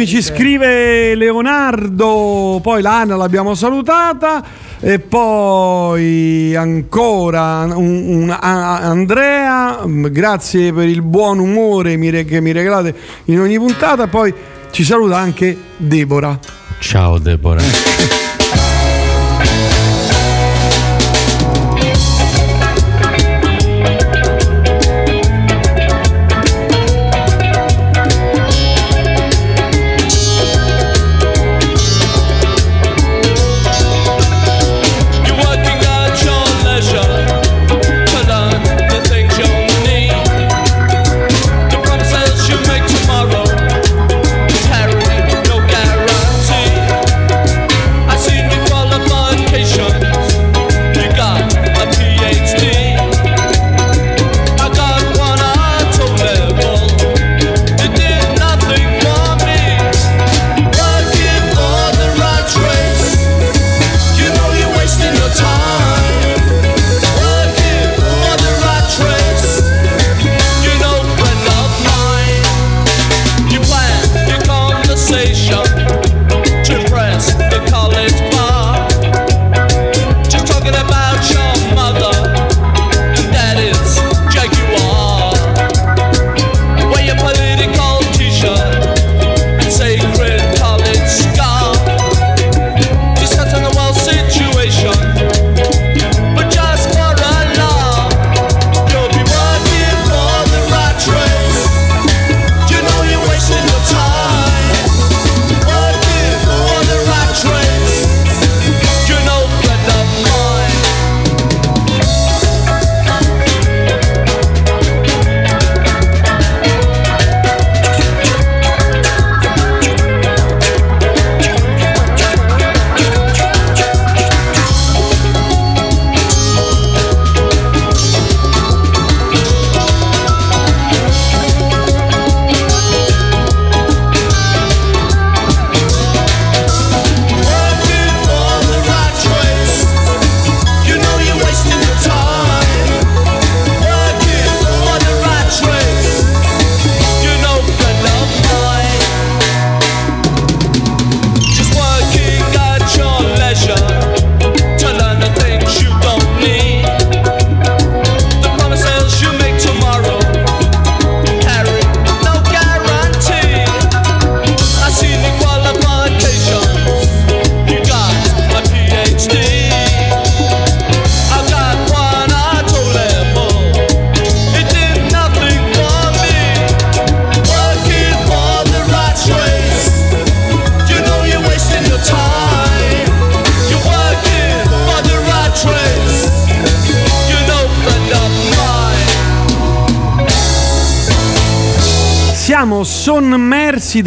Grandissimi, ci scrive Leonardo, poi l'Anna l'abbiamo salutata e poi ancora un- un- a- Andrea, mm, grazie per il buon umore che mi regalate in ogni puntata, poi ci saluta anche Deborah. Ciao Deborah.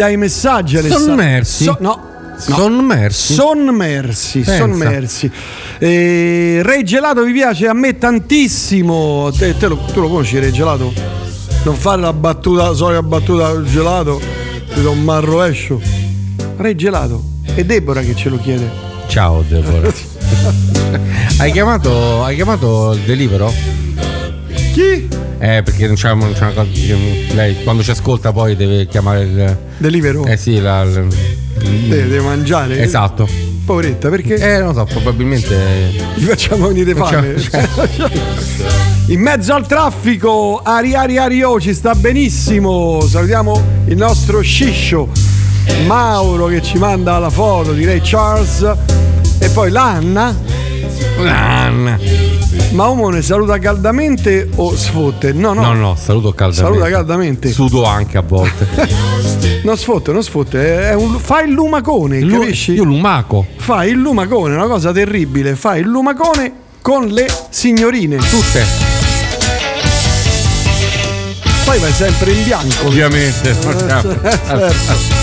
Dai messaggi Alessandro. Sommersi? So- no. no. Sommersi? Sommersi, sommersi. Eh, Re Gelato vi piace a me tantissimo. Te, te lo, tu lo conosci Re Gelato? Non fare la battuta, la solita battuta al gelato, ti do un marrovescio. Re Gelato. È Deborah che ce lo chiede. Ciao Deborah. hai chiamato hai chiamato il Delivero? Chi? Eh, perché non c'è, non c'è una cosa. Lei quando ci ascolta poi deve chiamare il. Delivero? Eh sì, la. il- Deve, deve mangiare. Esatto. Poveretta, perché? Eh, non lo so, probabilmente. Gli facciamo venire fame. In mezzo al traffico, Ari Ari Ario ci sta benissimo. Salutiamo il nostro sciscio Mauro che ci manda la foto di Ray Charles. E poi l'Anna. L'Anna. Ma Omone saluta caldamente o sfotte? No, no. No, no, saluto caldamente. Saluta caldamente. Sudo anche a volte. Non sfotte, non sfotte. È un, fa il lumacone, Lu- capisci? Io lumaco. Fa il lumacone, una cosa terribile. Fa il lumacone con le signorine. Tutte. Poi vai sempre in bianco. Ovviamente.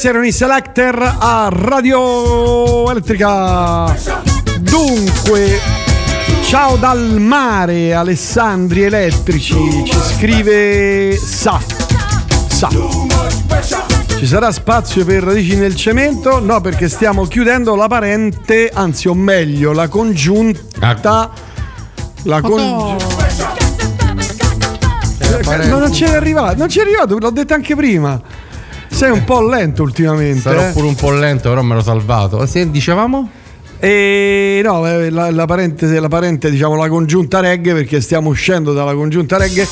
questi erano i Selector a Radio Elettrica. Dunque, ciao dal mare, Alessandri Elettrici. Ci scrive Sa. Sa. Ci sarà spazio per radici nel cemento? No, perché stiamo chiudendo la parente, anzi, o meglio, la congiunta. La congiunta. No, non c'è arrivato, non c'è arrivato, l'ho detto anche prima. Sei un po' lento ultimamente. Sarò eh. pure un po' lento, però me l'ho salvato. Se dicevamo? E no, eh, la, la parente, la parente, diciamo la congiunta reggae, perché stiamo uscendo dalla congiunta reggae.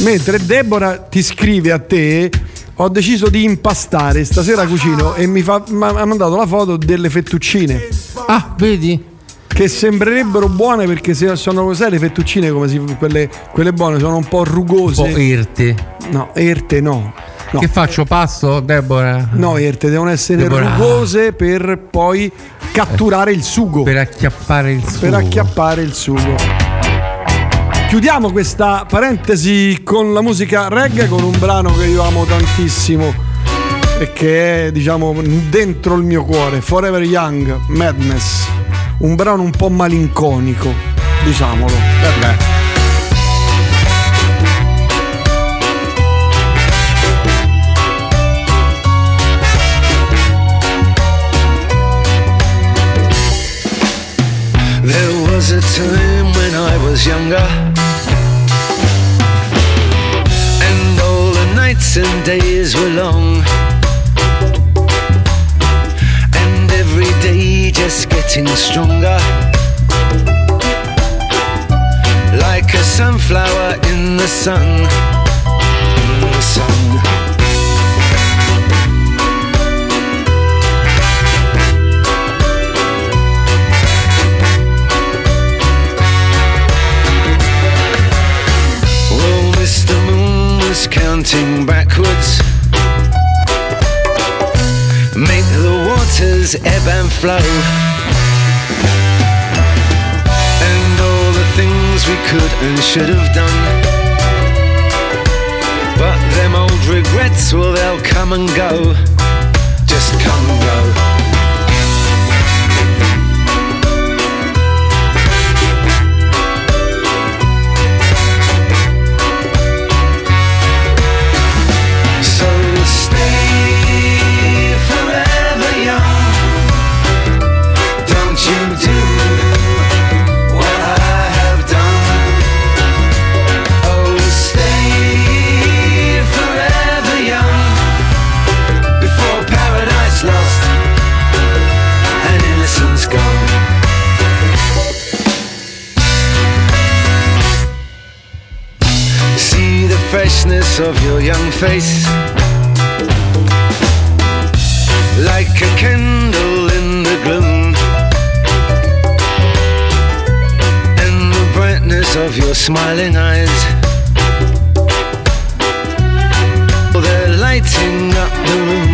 Mentre Deborah ti scrive a te. Ho deciso di impastare, stasera cucino e mi fa, mi ha mandato la foto delle fettuccine. Ah, vedi? Che sembrerebbero buone perché se sono sai le fettuccine come si, quelle, quelle buone sono un po' rugose. Un po' erte. No, erte no. No. Che faccio? Passo, Deborah? No, erte devono essere Deborah. rugose per poi catturare il sugo. Per acchiappare il sugo. Per acchiappare il sugo. Chiudiamo questa parentesi con la musica reggae con un brano che io amo tantissimo e che è diciamo dentro il mio cuore, Forever Young, Madness. Un brano un po' malinconico, diciamolo. Vabbè. Was a time when I was younger. And all the nights and days were long. And every day just getting stronger. Like a sunflower in the sun. In the sun was counting backwards. Make the waters ebb and flow. And all the things we could and should have done. But them old regrets, well, they'll come and go. Just come and go. Freshness of your young face. Like a candle in the gloom. And the brightness of your smiling eyes. They're lighting up the room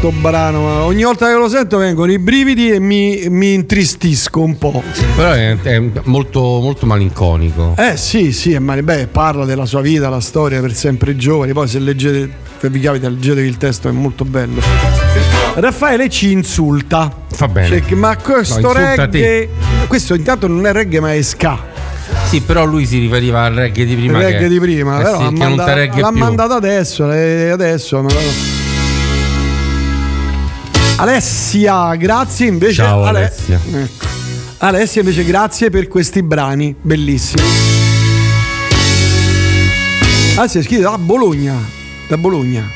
sto brano, ma ogni volta che lo sento vengono i brividi e mi, mi intristisco un po'. Però è, è molto, molto malinconico. Eh sì, sì, è male- beh, parla della sua vita, la storia per sempre giovani, poi se leggete, se vi capita, leggetevi il testo, è molto bello. Raffaele ci insulta. Fa bene. Cioè, ma questo No, reggae, questo intanto non è reggae ma è ska. Sì, però lui si riferiva al reggae di prima. il reggae che- di prima, eh però sì, l'ha, manda- l'ha mandato adesso, eh, adesso. Alessia, grazie invece. Ciao, Ale- Alessia. Ecco. Alessia invece grazie per questi brani, bellissimi. Alessia scrive da Bologna, da Bologna.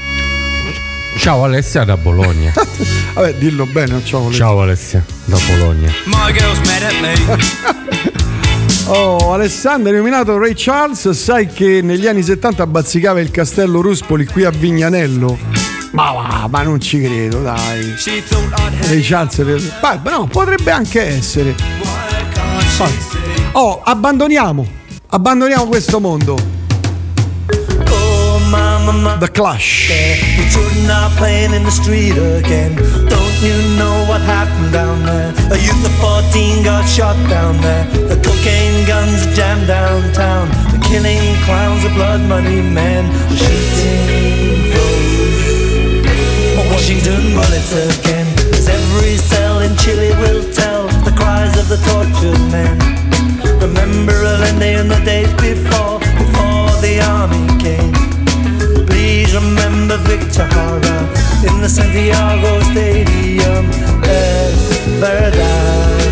Ciao Alessia da Bologna. Vabbè, dillo bene, ciao Alessia. Ciao Alessia da Bologna. My girl's mad at me. Oh, Alessandro, hai nominato Ray Charles, sai che negli anni 70 bazzicava il castello Ruspoli qui a Vignanello? Ma va, ma non ci credo, dai. Ray Charles, per- ma no, potrebbe anche essere. Oh, abbandoniamo, abbandoniamo questo mondo. The Clash. You know what happened down there? A youth of 14 got shot down there. The cocaine guns jammed downtown. The killing clowns, the blood money men. The shooting. Washington bullets again. As every cell in Chile will tell the cries of the tortured men. Remember Allende in the days before, before the army came. Please remember Victor Hara in the Santiago Stadium. Es verdad,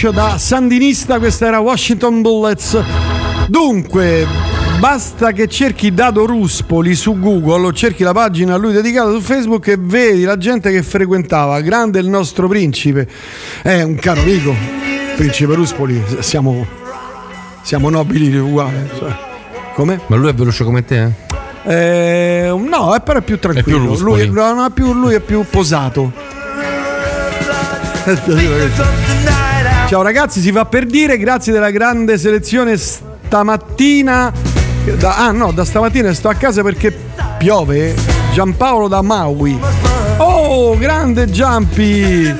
Clash da Sandinista, questa era Washington Bullets. Dunque, Basta che cerchi Dado Ruspoli su Google o cerchi la pagina a lui dedicata su Facebook e vedi la gente che frequentava. Grande il nostro principe. È un caro amico. Principe Ruspoli, siamo, siamo nobili uguali. cioè. Come? Ma lui è veloce come te? eh? Eh, no, è però è più tranquillo. più Ruspoli. lui, no, no, è più- lui è più posato. Ciao ragazzi, si va per dire, grazie della grande selezione stamattina. Da- ah no, da stamattina sto a casa perché piove. Giampaolo da Maui. Oh, grande Giampi!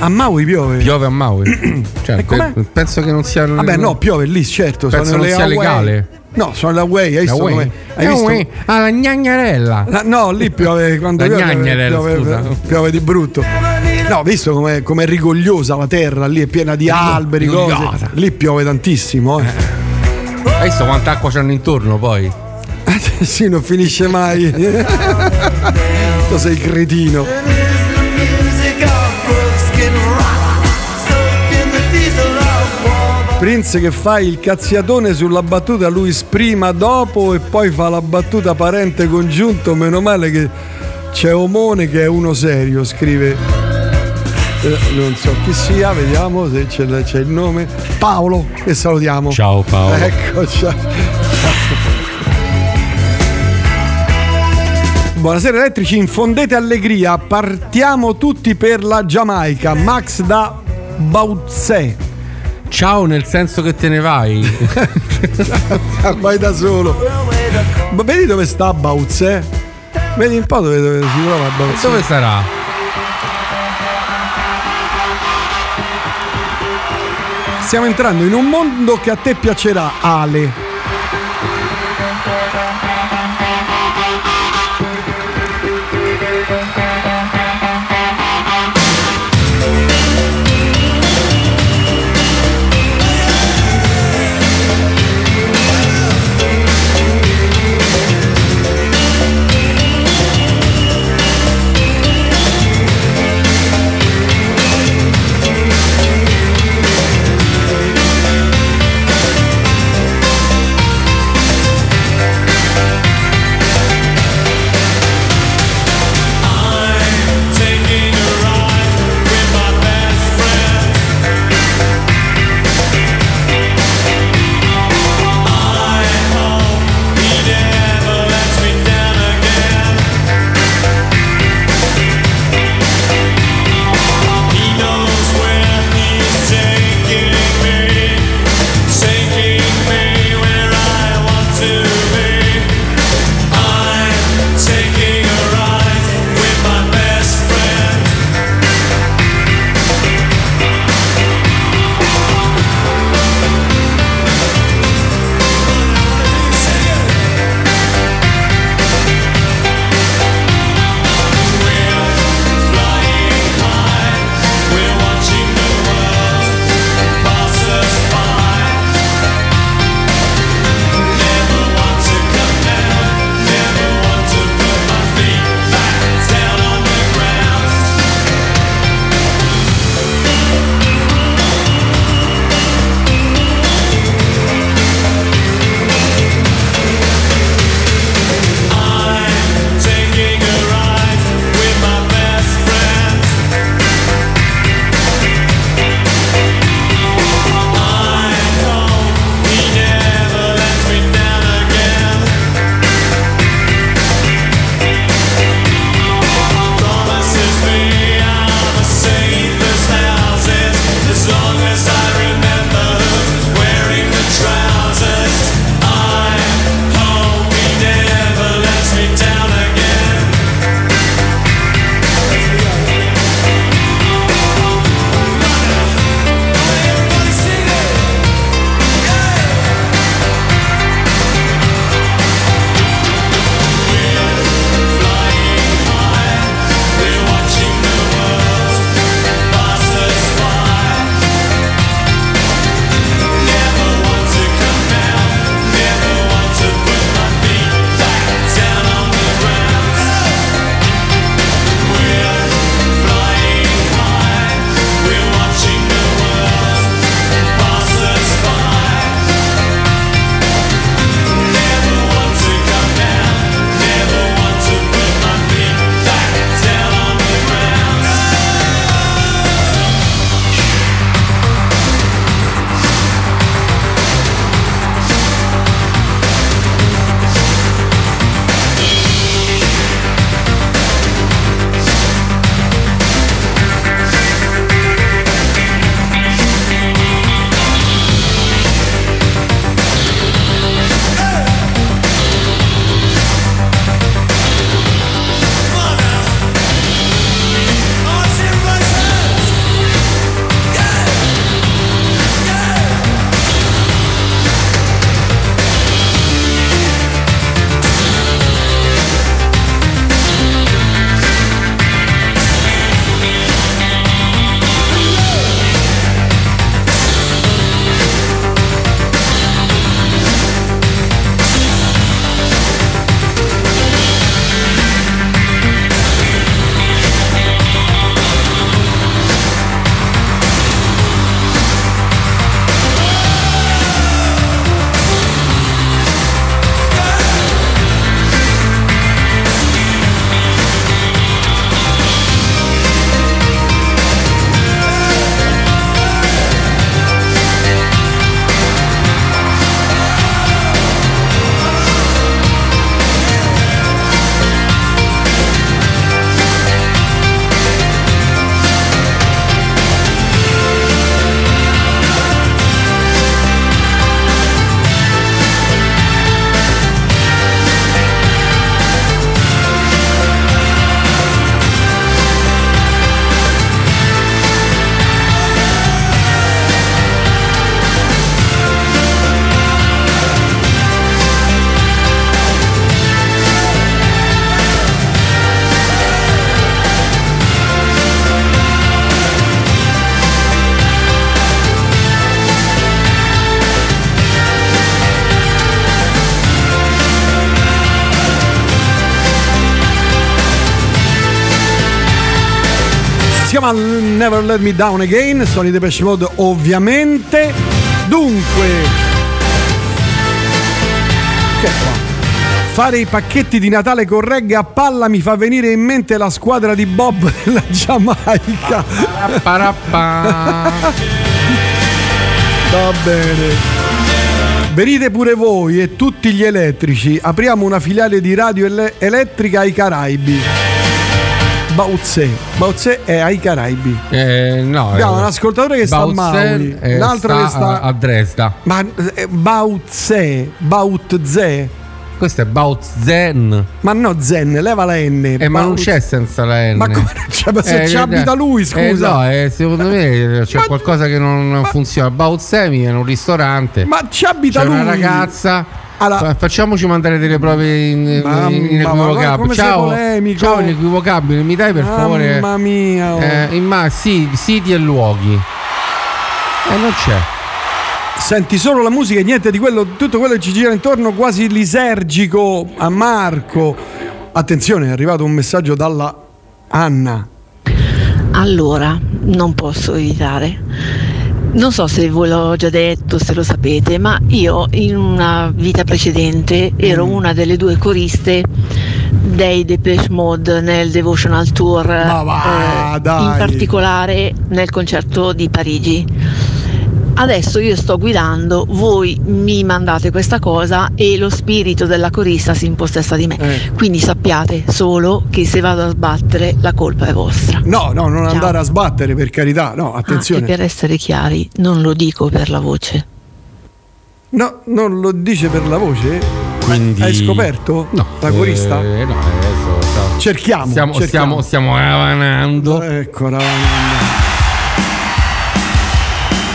A Maui piove. Piove a Maui. Cioè, E com'è? pe- penso che non sia. Vabbè, no, piove lì, certo. Penso sono non le sia Hawaii. legale. No, sono le Hawaii, hai visto come- Hai visto? Ah, la gnagnerella. La- no, lì piove quando La piove, piove, scusa. piove di brutto. No, visto com'è, com'è rigogliosa la terra, lì è piena di alberi, cose. Lì piove tantissimo. Eh. Hai visto quanta acqua c'hanno intorno poi? sì, non finisce mai. tu sei cretino. Prince che fa il cazziatone sulla battuta Luis prima, dopo e poi fa la battuta parente congiunto. Meno male che c'è Omone che è uno serio, scrive. Eh, non so chi sia, vediamo se c'è, c'è il nome. Paolo, che salutiamo. Ciao Paolo. Ecco, ciao. Buonasera elettrici, infondete allegria, partiamo tutti per la Giamaica. Max da Bautzè. Ciao, nel senso che te ne vai. Vai da solo. Ma vedi dove sta Bautzè? Vedi un po' dove, dove si trova Bautzè. Dove sarà? Stiamo entrando in un mondo che a te piacerà, Ale. Never Let Me Down Again, sono i Depeche Mode ovviamente. Dunque, che qua? Fare i pacchetti di Natale con reggae a palla mi fa venire in mente la squadra di Bob della Giamaica. Va bene. Venite pure voi e tutti gli elettrici. Apriamo una filiale di radio ele- elettrica ai Caraibi. Bauzè. Bauzè è ai Caraibi. Eh, no, Abbiamo eh, un ascoltatore che sta a Maui, eh, l'altro che sta a, Dresda. Ma eh, Bauzè, Bautze. Questo è Bautzen. Ma no, Zen, leva la N. Eh, ma non c'è senza la N. Ma come c'è? Ma se ci abita lui, scusa. Eh, no, eh, secondo me c'è qualcosa che non funziona. Bautzemi è un ristorante. Ma ci abita C'è lui. una ragazza. Allora- Fa- Facciamoci mandare delle prove in, Mamma, in- ma inequivocabili. Ciao, ciao, inequivocabile. Mi dai per favore? Mamma mia. oh. Eh, imma- sì, siti e luoghi. E non c'è. Senti solo la musica e niente di quello, tutto quello che ci gira intorno, quasi lisergico a Marco. Attenzione, è arrivato un messaggio dalla Anna. Allora, non posso evitare. Non so se ve l'ho già detto, se lo sapete, ma io in una vita precedente ero una delle due coriste dei Depeche Mode nel Devotional Tour, va, eh, in particolare nel concerto di Parigi. Adesso io sto guidando, voi mi mandate questa cosa e lo spirito della corista si impossessa di me. Eh. Quindi sappiate solo che se vado a sbattere la colpa è vostra. No, no, non Ciao. andare a sbattere per carità, no, Ah, e attenzione. per essere chiari, non lo dico per la voce. No, non lo dice per la voce? Quindi- Hai scoperto? No. La corista? Eh, no, adesso stiamo- Cerchiamo. Stiamo, cerchiamo. stiamo, stiamo ravanando. Ecco, ravanando.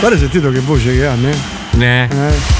Guarda, hai sentito che voce che ha, ne? Ne. Eh.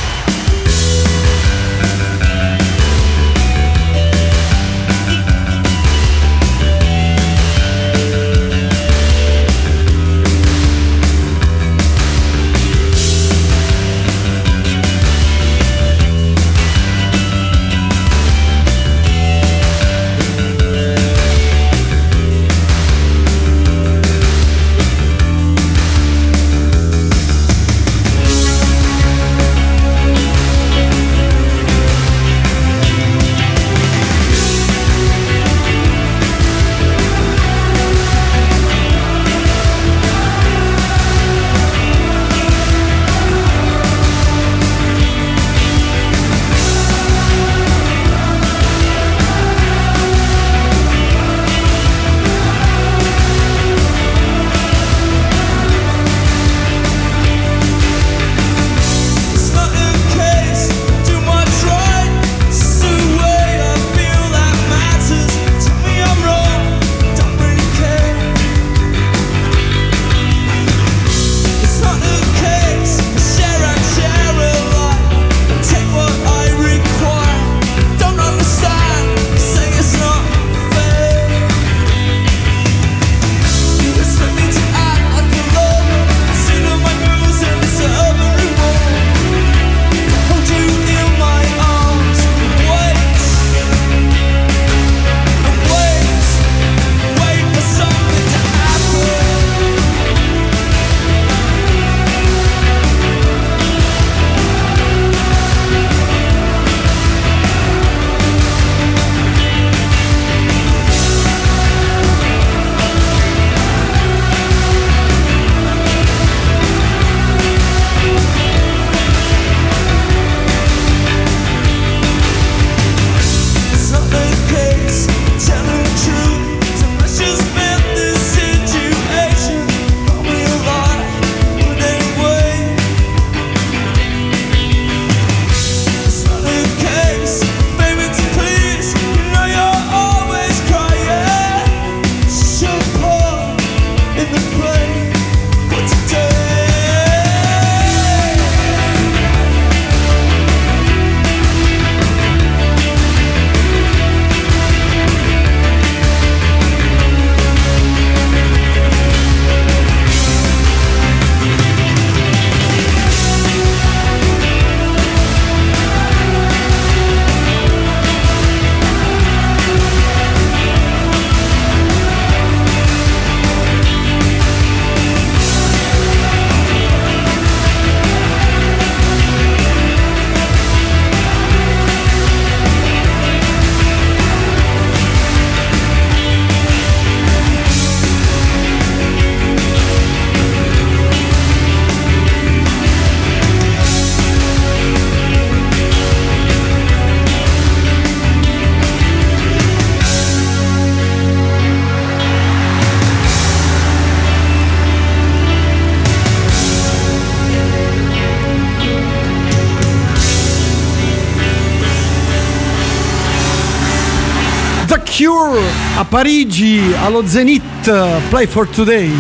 Parigi allo Zenith Play for Today.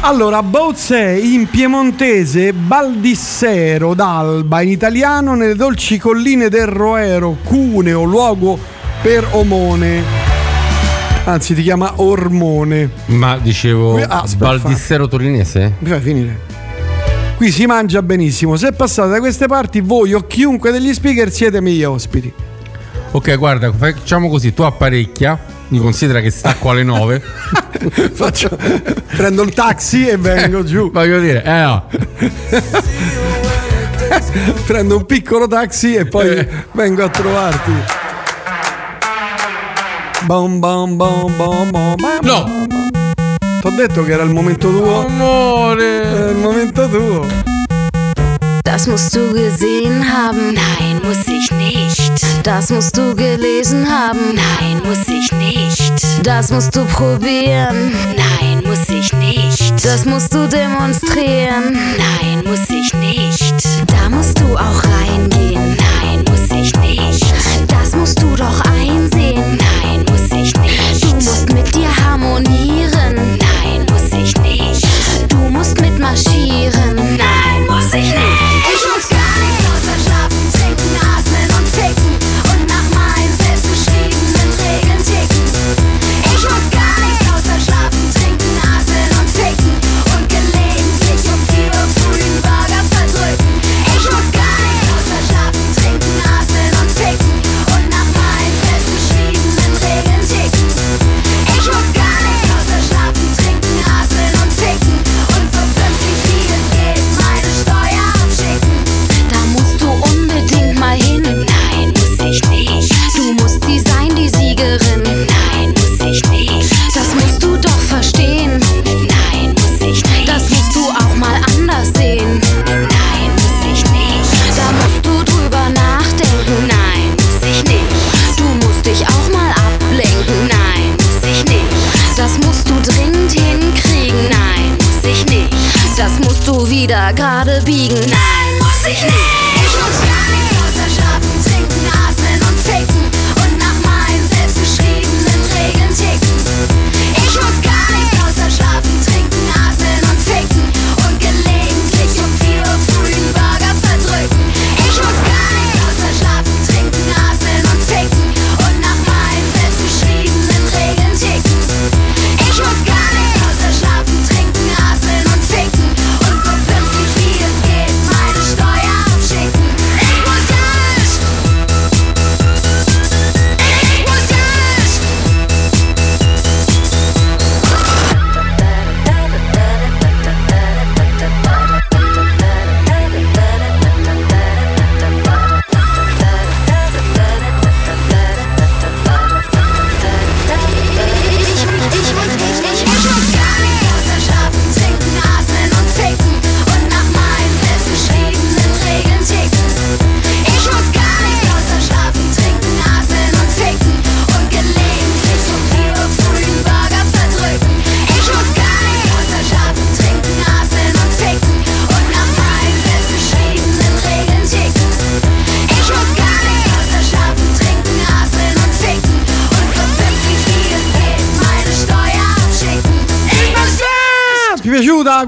Allora, Bozze in piemontese, Baldissero d'Alba, in italiano nelle dolci colline del Roero, Cuneo, luogo per Omone. Anzi, ti chiama Ormone. Ma dicevo, ah, Baldissero torinese? Mi fai finire? Qui si mangia benissimo. Se passate da queste parti, voi o chiunque degli speaker siete miei ospiti. Ok, guarda, facciamo così, tu apparecchia, mi considera che stacco alle 9. Faccio- prendo il taxi e vengo giù. Voglio dire, eh no. prendo un piccolo taxi e poi Eh. vengo a trovarti. Bom bom bom bom bom. No! T'ho detto che era il momento tuo. Amore! È il momento tuo. Das musst du gesehen haben. Nein, muss ich nicht. Das musst du gelesen haben. Nein, muss ich nicht. Das musst du probieren. Nein, muss ich nicht. Das musst du demonstrieren. Nein, muss ich nicht. Da musst du auch reingehen. Nein, muss ich nicht. Das musst du doch einsehen. Nein, muss ich nicht. Du musst mit dir harmonieren.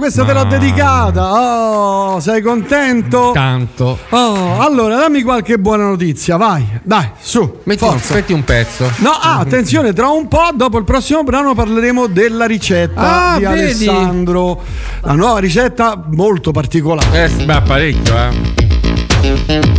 Questa te l'ho Ma- dedicata. Oh, sei contento? Tanto. Oh, allora dammi qualche buona notizia, vai. Dai, su. Metti, forza. metti un pezzo. No, ah, attenzione, tra un po', dopo il prossimo brano, parleremo della ricetta Ah, di vedi? Alessandro. La nuova ricetta molto particolare. Eh, beh, parecchio, eh.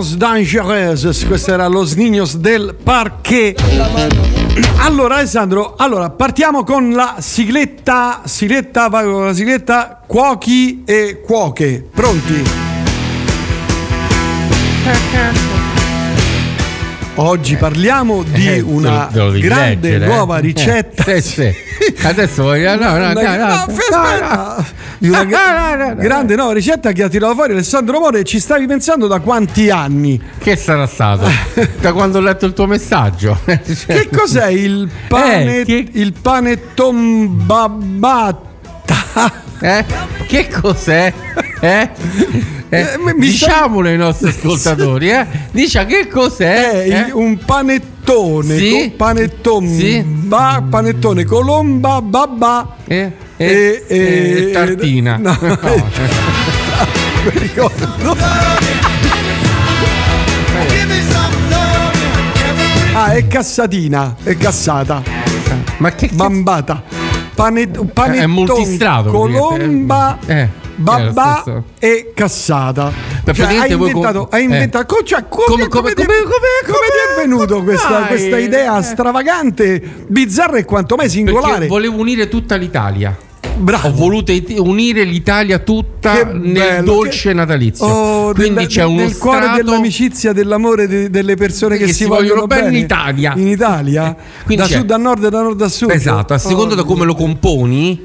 Liaisons Dangereuses, questo era Los Niños del Parque. Allora Alessandro, allora partiamo con la sigletta, sigletta, vai con la sigletta, cuochi e cuoche, pronti? Oggi parliamo di Eh, una grande eh. nuova Eh, ricetta. Adesso voglio. No, no, no, no. Di una gra- grande nuova ricetta che ha tirato fuori Alessandro More. Ci stavi pensando da quanti anni? Che sarà stato? da quando ho letto il tuo messaggio. Cioè, Che cos'è il pane, Eh, che- il panettone babata? Eh? Che cos'è? Eh? Eh, sta- diciamolo ai nostri ascoltatori, eh? Dicia che cos'è? È eh? un panettone, Sì. co- panettone, Sì. ba- panettone colomba, babà Eh? E, Eh, eh, tartina. No, No. mi ricordo. Ah, è cassatina, è cassata. Ma che Bambata. Pane, panettone, È multistrato, colomba, Eh, babà lo stesso. e cassata. Cioè, hai inventato, com- hai inventato co- cioè, come, Come- come, come- ti, come- ti è venuto questa, questa idea stravagante, bizzarra e quanto mai Perché singolare? volevo unire tutta l'Italia. Ho voluto unire l'Italia tutta Che nel bello, dolce che- natalizio. Oh, Quindi del- c'è uno nel cuore strato dell'amicizia, dell'amore de- delle persone che, che si, si vogliono, vogliono bene in Italia. In Italia? Quindi da c'è- sud a nord e da nord a sud. Esatto, a seconda Oh, da come lo componi,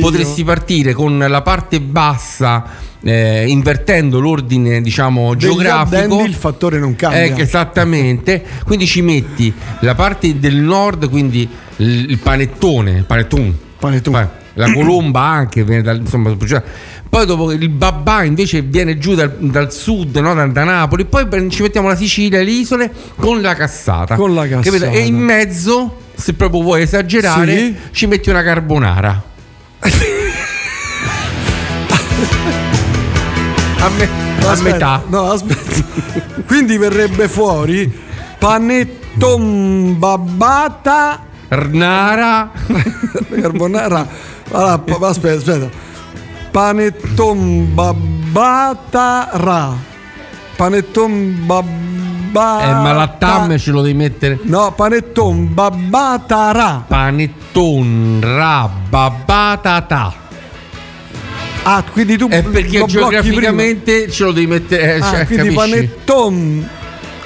potresti partire con la parte bassa, eh, invertendo l'ordine, diciamo, degli geografico. addendi il fattore non cambia. Eh, esattamente, quindi ci metti la parte del nord, quindi il, panettone, panettone, Pa- la colomba anche viene dal, insomma, cioè, poi dopo il babà invece viene giù dal, dal sud, no? da, da Napoli, poi ci mettiamo la Sicilia, le isole con la cassata. Con la cassata. E in mezzo, se proprio vuoi esagerare, Sì. ci metti una carbonara. a, me- a Aspetta, metà. No, aspetta. Quindi verrebbe fuori panetton babata Nara carbonara. Allora, pa- aspetta, aspetta. Panetton babata ra. Panetton babata. Eh, ma la tam ce lo devi mettere. No, panetton babata ra. Panetton rababatata. Ah, quindi tu È perché lo geograficamente ce lo devi mettere. Eh, prima. Ah, cioè, quindi capisci? panetton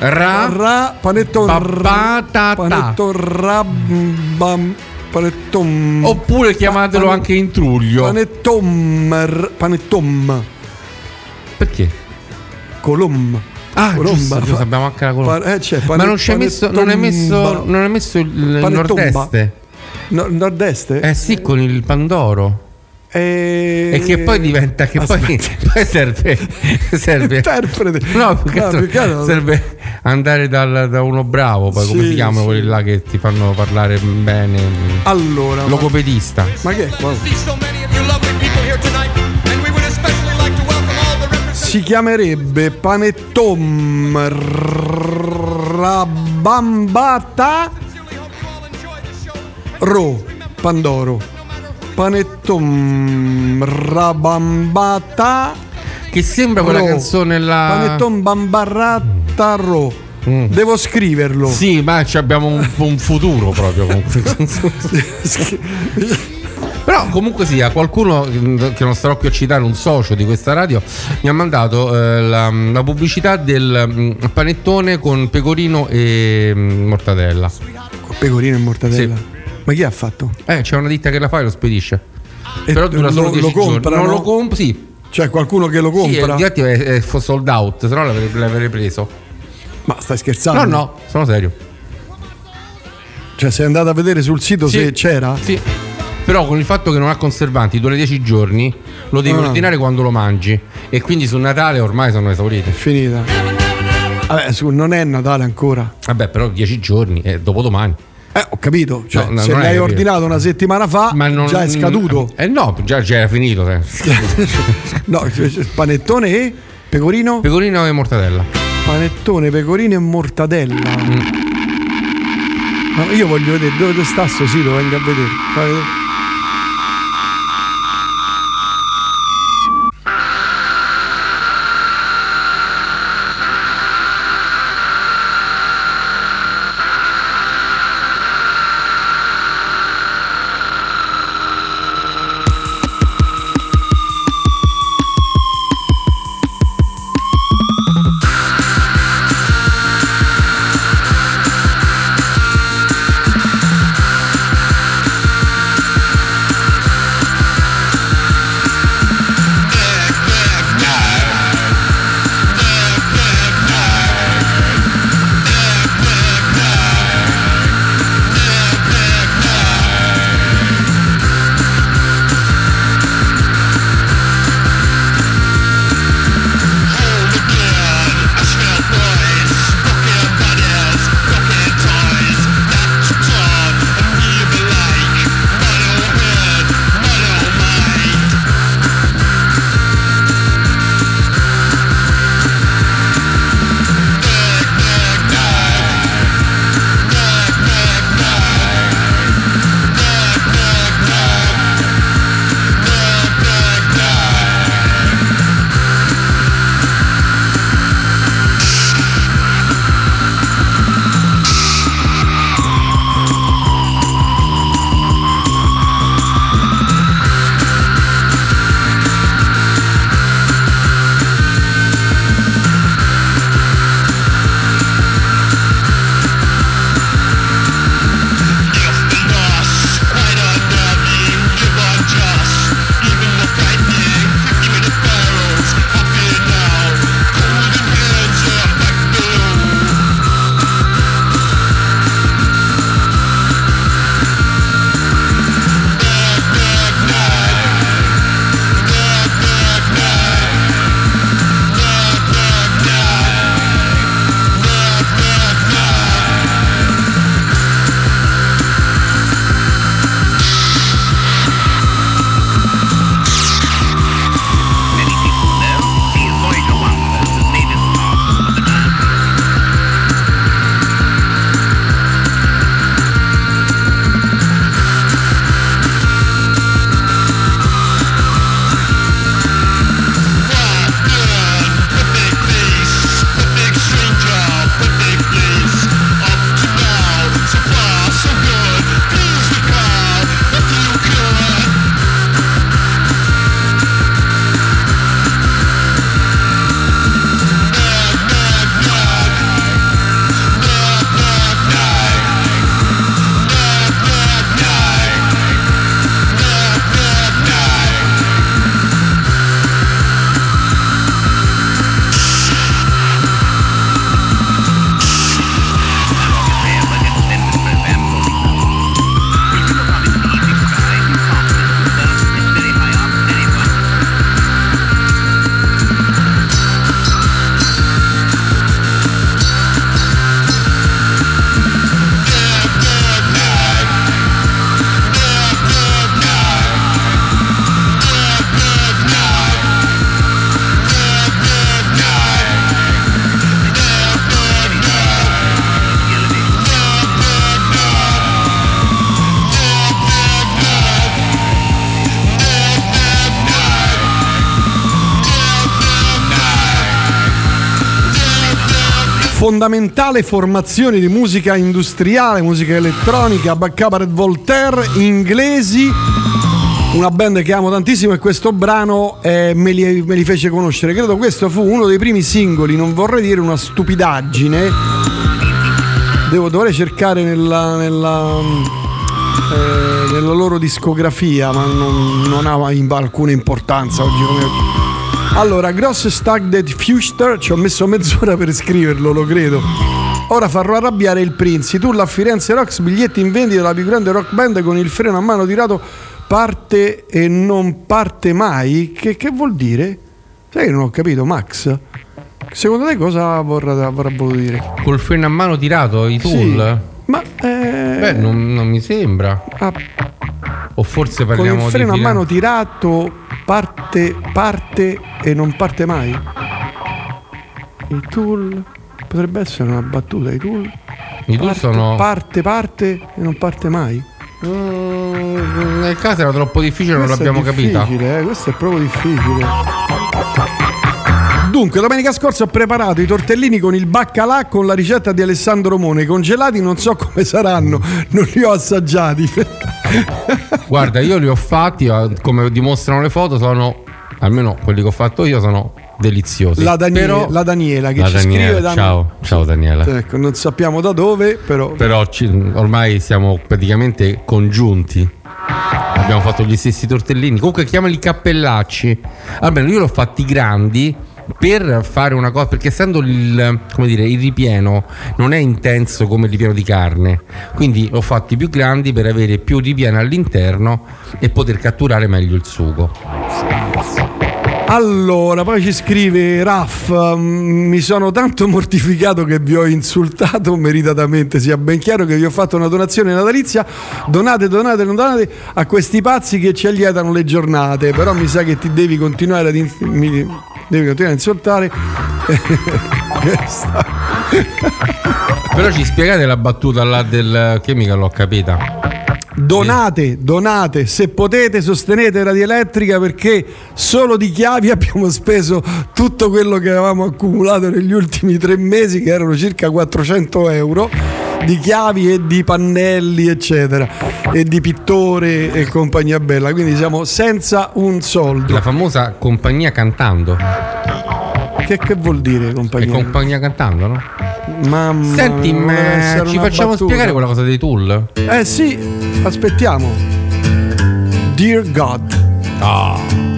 Ra, ra panetton Babatata. panetton rabam panetton Oppure chiamatelo Pa- anche in truglio. panettom panettom Perché? colom Ah, Colomba. giusto, abbiamo anche la colomba. Pa- eh, c'è Ma non ci hai messo, non hai messo, non hai messo il, il Panettomba. nord-est? No, nord-est? Eh sì, con il Pandoro. E... E che poi diventa che poi, poi serve serve Interprete. no, più che No, serve andare dal- da uno bravo poi come Sì, si chiamano sì. quelli là che ti fanno parlare bene Allora, ma- logopedista Ma che? Si chiamerebbe panettom rabambata ro pandoro panettom rabambata. Che sembra quella canzone là? Panettom bambarrata ro. Devo scriverlo. Sì ma ci abbiamo un, un futuro proprio con Però comunque sia, qualcuno mh, che non starò qui a citare, un socio di questa radio, mi ha mandato eh, la, la pubblicità del panettone con pecorino e mortadella. pecorino e mortadella. Sì. Ma chi ha fatto? Eh, c'è una ditta che la fa e lo spedisce. E Però dura solo lo- 10 lo comprano? Non lo compro, sì. C'è qualcuno che lo Sì, compra? infatti è, è sold out, se no l'avrei, l'avrei preso. Ma stai scherzando? No, no, sono serio. Cioè, sei andato a vedere sul sito Sì. se c'era? Sì. Però con il fatto che non ha conservanti, dura 10 giorni, lo devi Ah. ordinare quando lo mangi. E quindi su Natale ormai sono esaurite. Finita. Vabbè, su, non è Natale ancora. Vabbè, però 10 giorni e dopo domani. Eh, ho capito. Cioè, No, no, se l'hai ordinato una settimana fa, non- già è scaduto. Eh no, già, già era finito. no, cioè, panettone e pecorino? Pecorino e mortadella. Panettone, pecorino e mortadella. Mm. Ma io voglio vedere dove sta sto sito, venga a vedere. Fondamentale formazione di musica industriale, musica elettronica, Cabaret Voltaire, inglesi. Una band che amo tantissimo e questo brano eh, me, li, me li fece conoscere. Credo questo fu uno dei primi singoli, non vorrei dire una stupidaggine. Devo, dovrei cercare nella, nella, eh, nella loro discografia, ma non, non ha alcuna importanza oggi come allora, Gross Stag Dead Fuster, ci ho messo mezz'ora per scriverlo, lo credo. Ora farò arrabbiare il Prinzi. Tu la Firenze Rocks, biglietti in vendita della più grande rock band con il freno a mano tirato parte e non parte mai. Che, che vuol dire? Sai che non ho capito, Max? Secondo te cosa vorrà, vorrà voluto dire? Col freno a mano tirato, i Sì. tool? Ma eh, Beh, non, non mi sembra. Ah. O forse con parliamo il freno a di mano tirato parte, parte e non parte mai? I tool potrebbe essere una battuta. I tool, I tool parte, sono- parte, parte e non parte mai. Mm, nel caso era troppo difficile, non Questo è l'abbiamo capita. difficile, eh, questo è proprio difficile. Dunque, domenica scorsa ho preparato i tortellini con il baccalà con la ricetta di Alessandro Mone. Congelati non so come saranno, non li ho assaggiati. Guarda, io li ho fatti, eh, come dimostrano le foto, sono, almeno quelli che ho fatto io, sono deliziosi. La, Danie- Però- la Daniela che La ci Daniela, scrive da ciao, ciao Daniela. Ecco, non sappiamo da dove, però. Però ci- ormai siamo praticamente congiunti. Abbiamo fatto gli stessi tortellini. Comunque chiamali cappellacci. Almeno io l'ho fatti grandi per fare una cosa, perché essendo il, dire, il ripieno non è intenso come il ripieno di carne, quindi l'ho fatti più grandi per avere più ripieno all'interno e poter catturare meglio il sugo. Allora, poi ci scrive Raff, mm, mi sono tanto mortificato che vi ho insultato meritatamente, sia ben chiaro che vi ho fatto una donazione natalizia, donate, donate, donate a questi pazzi che ci allietano le giornate, però mi sa che ti devi continuare ad, in- devi continuare a insultare. Però ci spiegate la battuta là del che l'ho capita. Donate, donate, se potete sostenete Radio Elettrica perché solo di chiavi abbiamo speso tutto quello che avevamo accumulato negli ultimi tre mesi, che erano circa 400 euro, di chiavi e di pannelli, eccetera, e di pittore e compagnia bella. Quindi siamo senza un soldo. La famosa compagnia cantando. Che, che vuol dire È compagnia? compagnia cantando, no? Mamma, Senti, ma ci facciamo battuta. spiegare quella cosa dei tool? Eh sì, aspettiamo. Dear God. Ah. Dear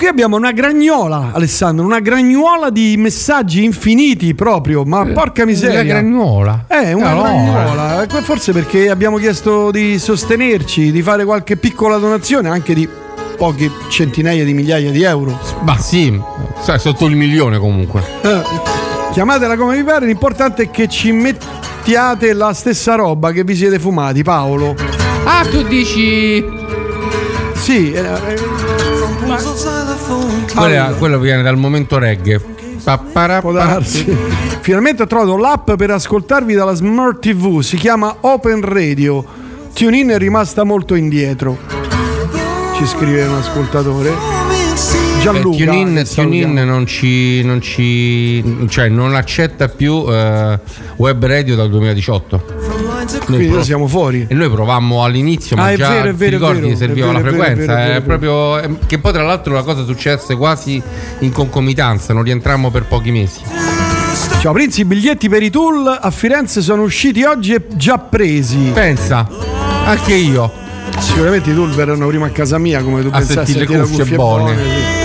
qui abbiamo una gragnola, Alessandro, una gragnola di messaggi infiniti proprio, ma porca miseria. La gragnola? Eh, una Allora. gragnola. Eh, Forse perché abbiamo chiesto di sostenerci, di fare qualche piccola donazione, anche di poche centinaia di migliaia di euro. Ma sì, sai, sotto il milione comunque. Eh, chiamatela come vi pare, l'importante è che ci mettiate la stessa roba che vi siete fumati, Paolo. Ah, tu dici. Sì, eh, eh, Allora. quello viene dal momento reggae. Finalmente ho trovato l'app per ascoltarvi dalla Smart TV, si chiama Open Radio. TuneIn è rimasta molto indietro. Ci scrive un ascoltatore. Gianluca. TuneIn. TuneIn non ci, non ci. cioè non accetta più eh, web radio dal 2018. Quindi noi siamo fuori. E noi provammo all'inizio, ma Ah, è già vero, è ti vero, è ricordi vero, che serviva è la vero, è vero, frequenza. è vero, è vero. proprio. è- che poi tra l'altro la cosa successe quasi in concomitanza, non rientrammo per pochi mesi. Ciao Prinzi, i biglietti per i tool a Firenze sono usciti oggi e già presi. Pensa, anche io. Sicuramente i tool verranno prima a casa mia, come tu A pensassi. sentire le cuffie buone. sì.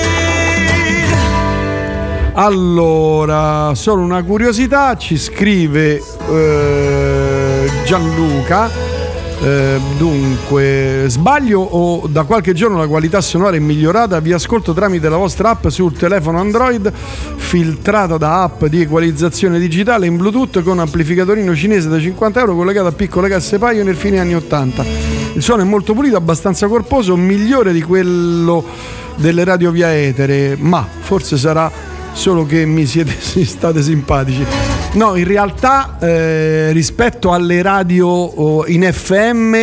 Allora, solo una curiosità, ci scrive eh, Gianluca. Eh, dunque, sbaglio o da qualche giorno la qualità sonora è migliorata? Vi ascolto tramite la vostra app sul telefono Android, filtrata da app di equalizzazione digitale in Bluetooth con amplificatorino cinese da 50 euro collegato a piccole casse paio nel fine anni 80. Il suono è molto pulito, abbastanza corposo, migliore di quello delle radio via etere, ma forse sarà solo che mi siete si state simpatici. No, in realtà eh, rispetto alle radio oh, in FM,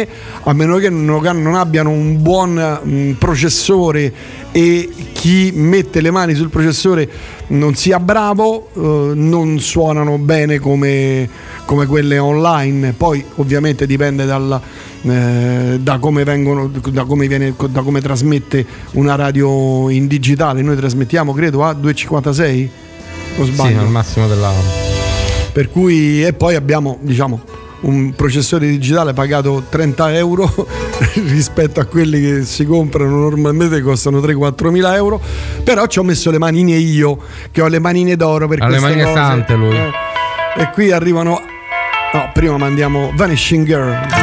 a meno che non, non abbiano un buon mm, processore e chi mette le mani sul processore non sia bravo, eh, non suonano bene come, come quelle online. Poi ovviamente dipende dalla, eh, da come vengono, da come, viene, da come trasmette una radio in digitale. Noi trasmettiamo, credo, a 2,56 o Sì, sbaglio. al massimo della. Per cui e poi abbiamo, diciamo, un processore digitale pagato 30 euro rispetto a quelli che si comprano normalmente costano 3-4 mila euro. Però ci ho messo le manine io, che ho le manine d'oro per Ha le queste manine cose. sante lui. Eh, E qui arrivano. No, prima mandiamo Vanishing Girl.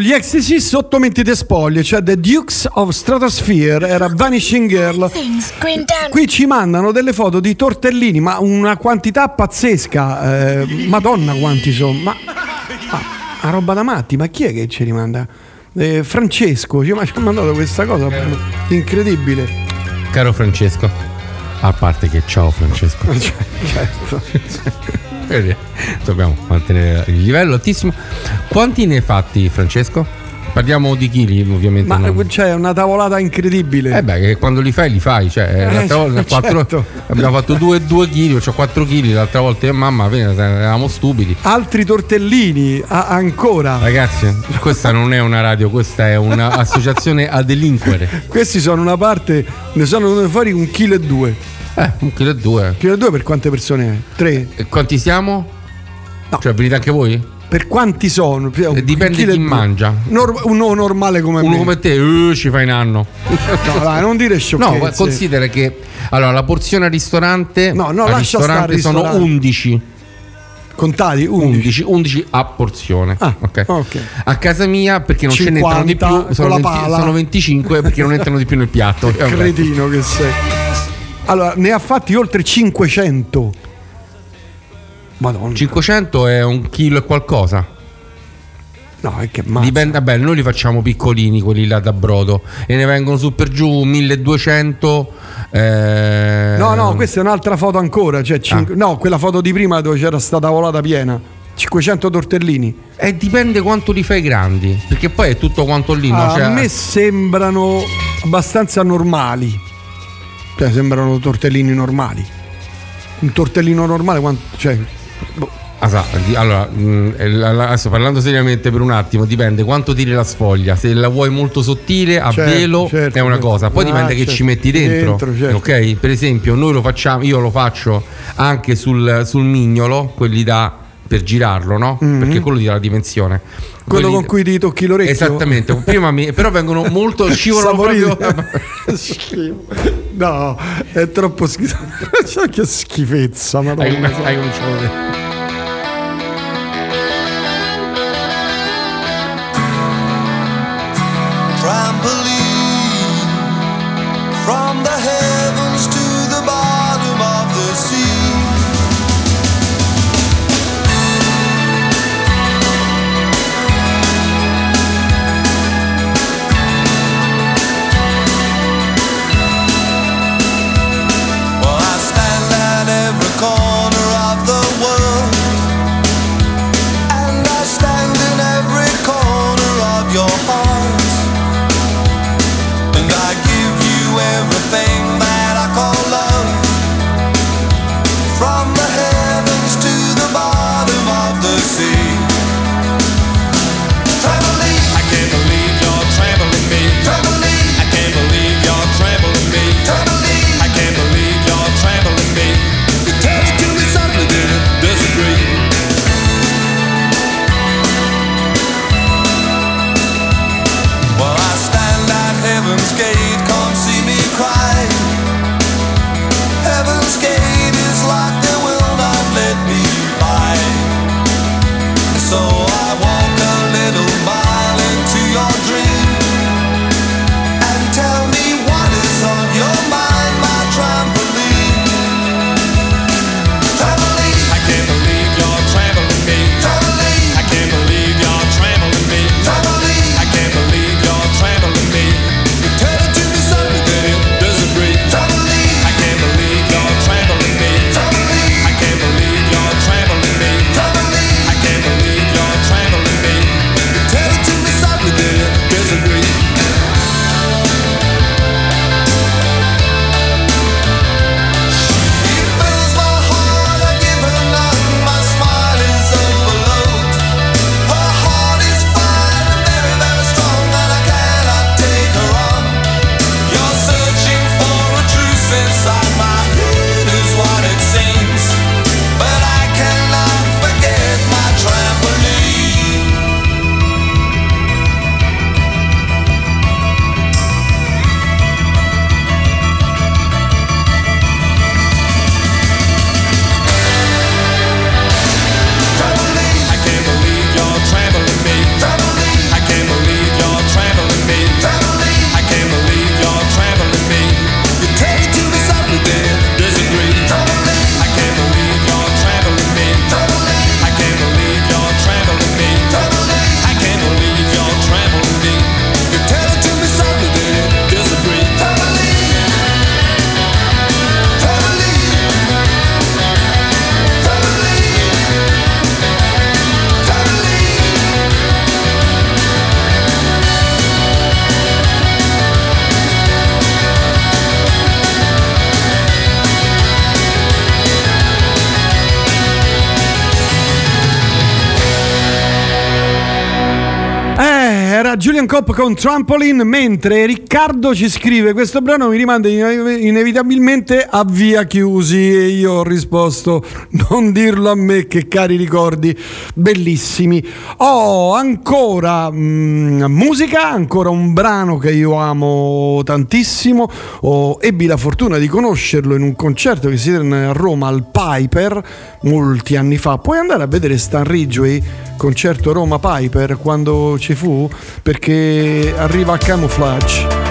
Gli ecstasy sotto mentite spoglie, cioè The Dukes of Stratosphere, era Vanishing Girl. Qui ci mandano delle foto di tortellini, ma una quantità pazzesca. eh, Madonna quanti sono. Ma, ma- ma roba da matti, ma chi è che ci rimanda? Eh, Francesco ci ha mandato questa cosa incredibile. Caro Francesco, a parte che ciao Francesco. certo. Vedi, Dobbiamo mantenere il livello altissimo. Quanti ne hai fatti, Francesco? Parliamo di chili, ovviamente. Ma non- c'è una tavolata incredibile. Eh beh, quando li fai, li fai. Cioè, Eh, l'altra volta certo. abbiamo fatto 2 kg, ho 4 kg, l'altra volta io e mamma, eravamo stupidi. Altri tortellini, a- ancora. Ragazzi, questa non è una radio, questa è un'associazione a delinquere. Questi sono una parte, ne sono venuti fuori un chilo e due. Eh, un chilo e due. Un chilo e due per quante persone è? Tre? E quanti siamo? Cioè, venite anche voi? Per quanti sono? Un Eh, Dipende chi mangia. Nor- uno normale come Uno me. come te, eh, ci fai un anno. No, dai, non dire No, sciocchezze. ma considera che allora la porzione al ristorante, No, no, al lascia ristorante stare, sono ristorante. 11. Contati 11, 11 a porzione. Ah, ok. ok. A casa mia perché non ce ne entrano di 50 più, sono, con la 20 pala. sono 25 perché non entrano di più nel piatto. Cretino che sei. Allora, ne ha fatti oltre 500. Madonna. 500 è un chilo e qualcosa. No, è che mazza. Dipende, vabbè, noi li facciamo piccolini, quelli là da brodo, e ne vengono su per giù 1200. eh, No, no, questa è un'altra foto ancora. Cioè cinque- No, quella foto di prima dove c'era sta tavolata piena. 500 tortellini. E dipende quanto li fai grandi, perché poi è tutto quanto lì. Ah, Cioè, a me sembrano abbastanza normali. Cioè, sembrano tortellini normali. Un tortellino normale quanto. Cioè, boh. Ah, sa, allora, mh, eh, adesso parlando seriamente per un attimo, dipende quanto tiri la sfoglia. Se la vuoi molto sottile, a Certo, velo, certo, è una certo. cosa. Poi Ah, dipende che certo. ci metti dentro. Dentro, certo. Ok? Per esempio, noi lo facciamo, io lo faccio anche sul, sul mignolo, quelli da per girarlo, no? Mhm. Perché quello ti dà la dimensione. quello Quelli- con cui ti tocchi l'orecchio. Esattamente, prima mi- però vengono molto scivolano proprio. No, è troppo schifo. Cioè, che schifezza, madonna. Hai, hai cominciato days. Copp con Trampoline, mentre Riccardo ci scrive questo brano mi rimanda ine- inevitabilmente a via chiusi e io ho risposto non dirlo a me che cari ricordi bellissimi. Ho ancora mm, musica, ancora un brano che io amo tantissimo, Ho- ebbi la fortuna di conoscerlo in un concerto che si tenne a Roma al Piper molti anni fa. Puoi andare a vedere Stan Ridgway, concerto Roma Piper quando ci fu perché arriva a Camouflage.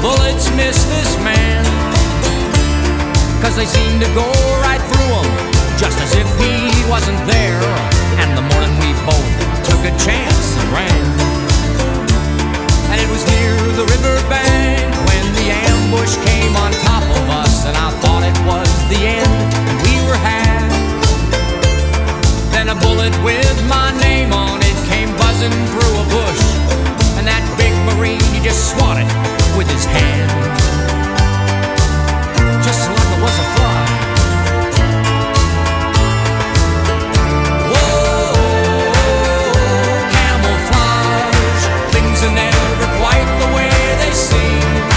Bullets missed this man. Cause they seemed to go right through him, just as if he wasn't there. And the morning we both took a chance and ran. And it was near the river bank when the ambush came on top of us. And I thought it was the end, and we were had. Then a bullet with my name on it came buzzing through a bush. And that big marine, he just swatted with his hand. Just like it was a fly. Whoa, camouflage. Things quite the way they seem.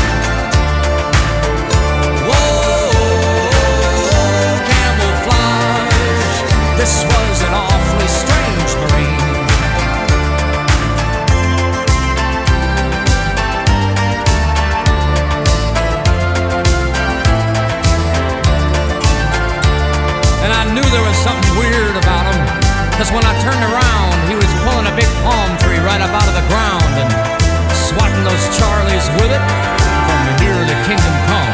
Cause when I turned around, he was pulling a big palm tree right up out of the ground and swatting those Charlies with it from here to kingdom come.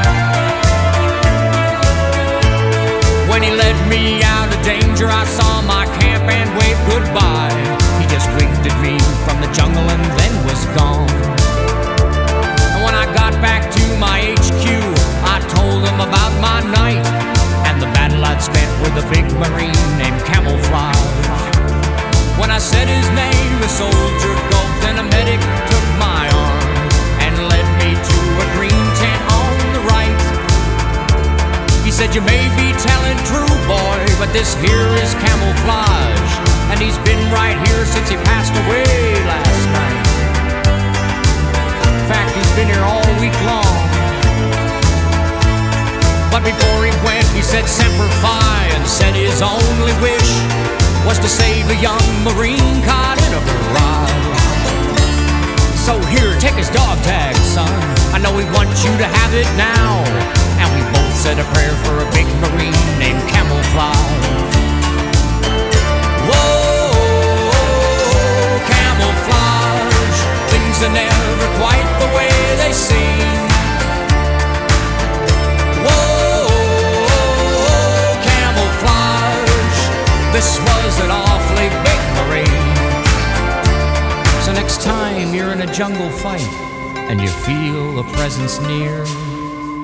When he led me out of danger, I saw my camp and waved goodbye. He just winked at me from the jungle and then was gone. And when I got back to my HQ, I told him about my night the battle I'd spent with a big marine named Camouflage. When I said his name, the soldier gulped and a medic took my arm and led me to a green tent on the right. He said, You may be telling true, boy, but this here is camouflage. And he's been right here since he passed away last night. In fact, he's been here all week long. But before he went, he said Semper Fi and said his only wish was to save a young Marine caught in a barrage. So here, take his dog tag, son. I know he wants you to have it now. And we both said a prayer for a big Marine named Camouflage. Whoa, camouflage. Things are never quite the way they seem. This was an awfully big marine. So next time you're in a jungle fight and you feel a presence near,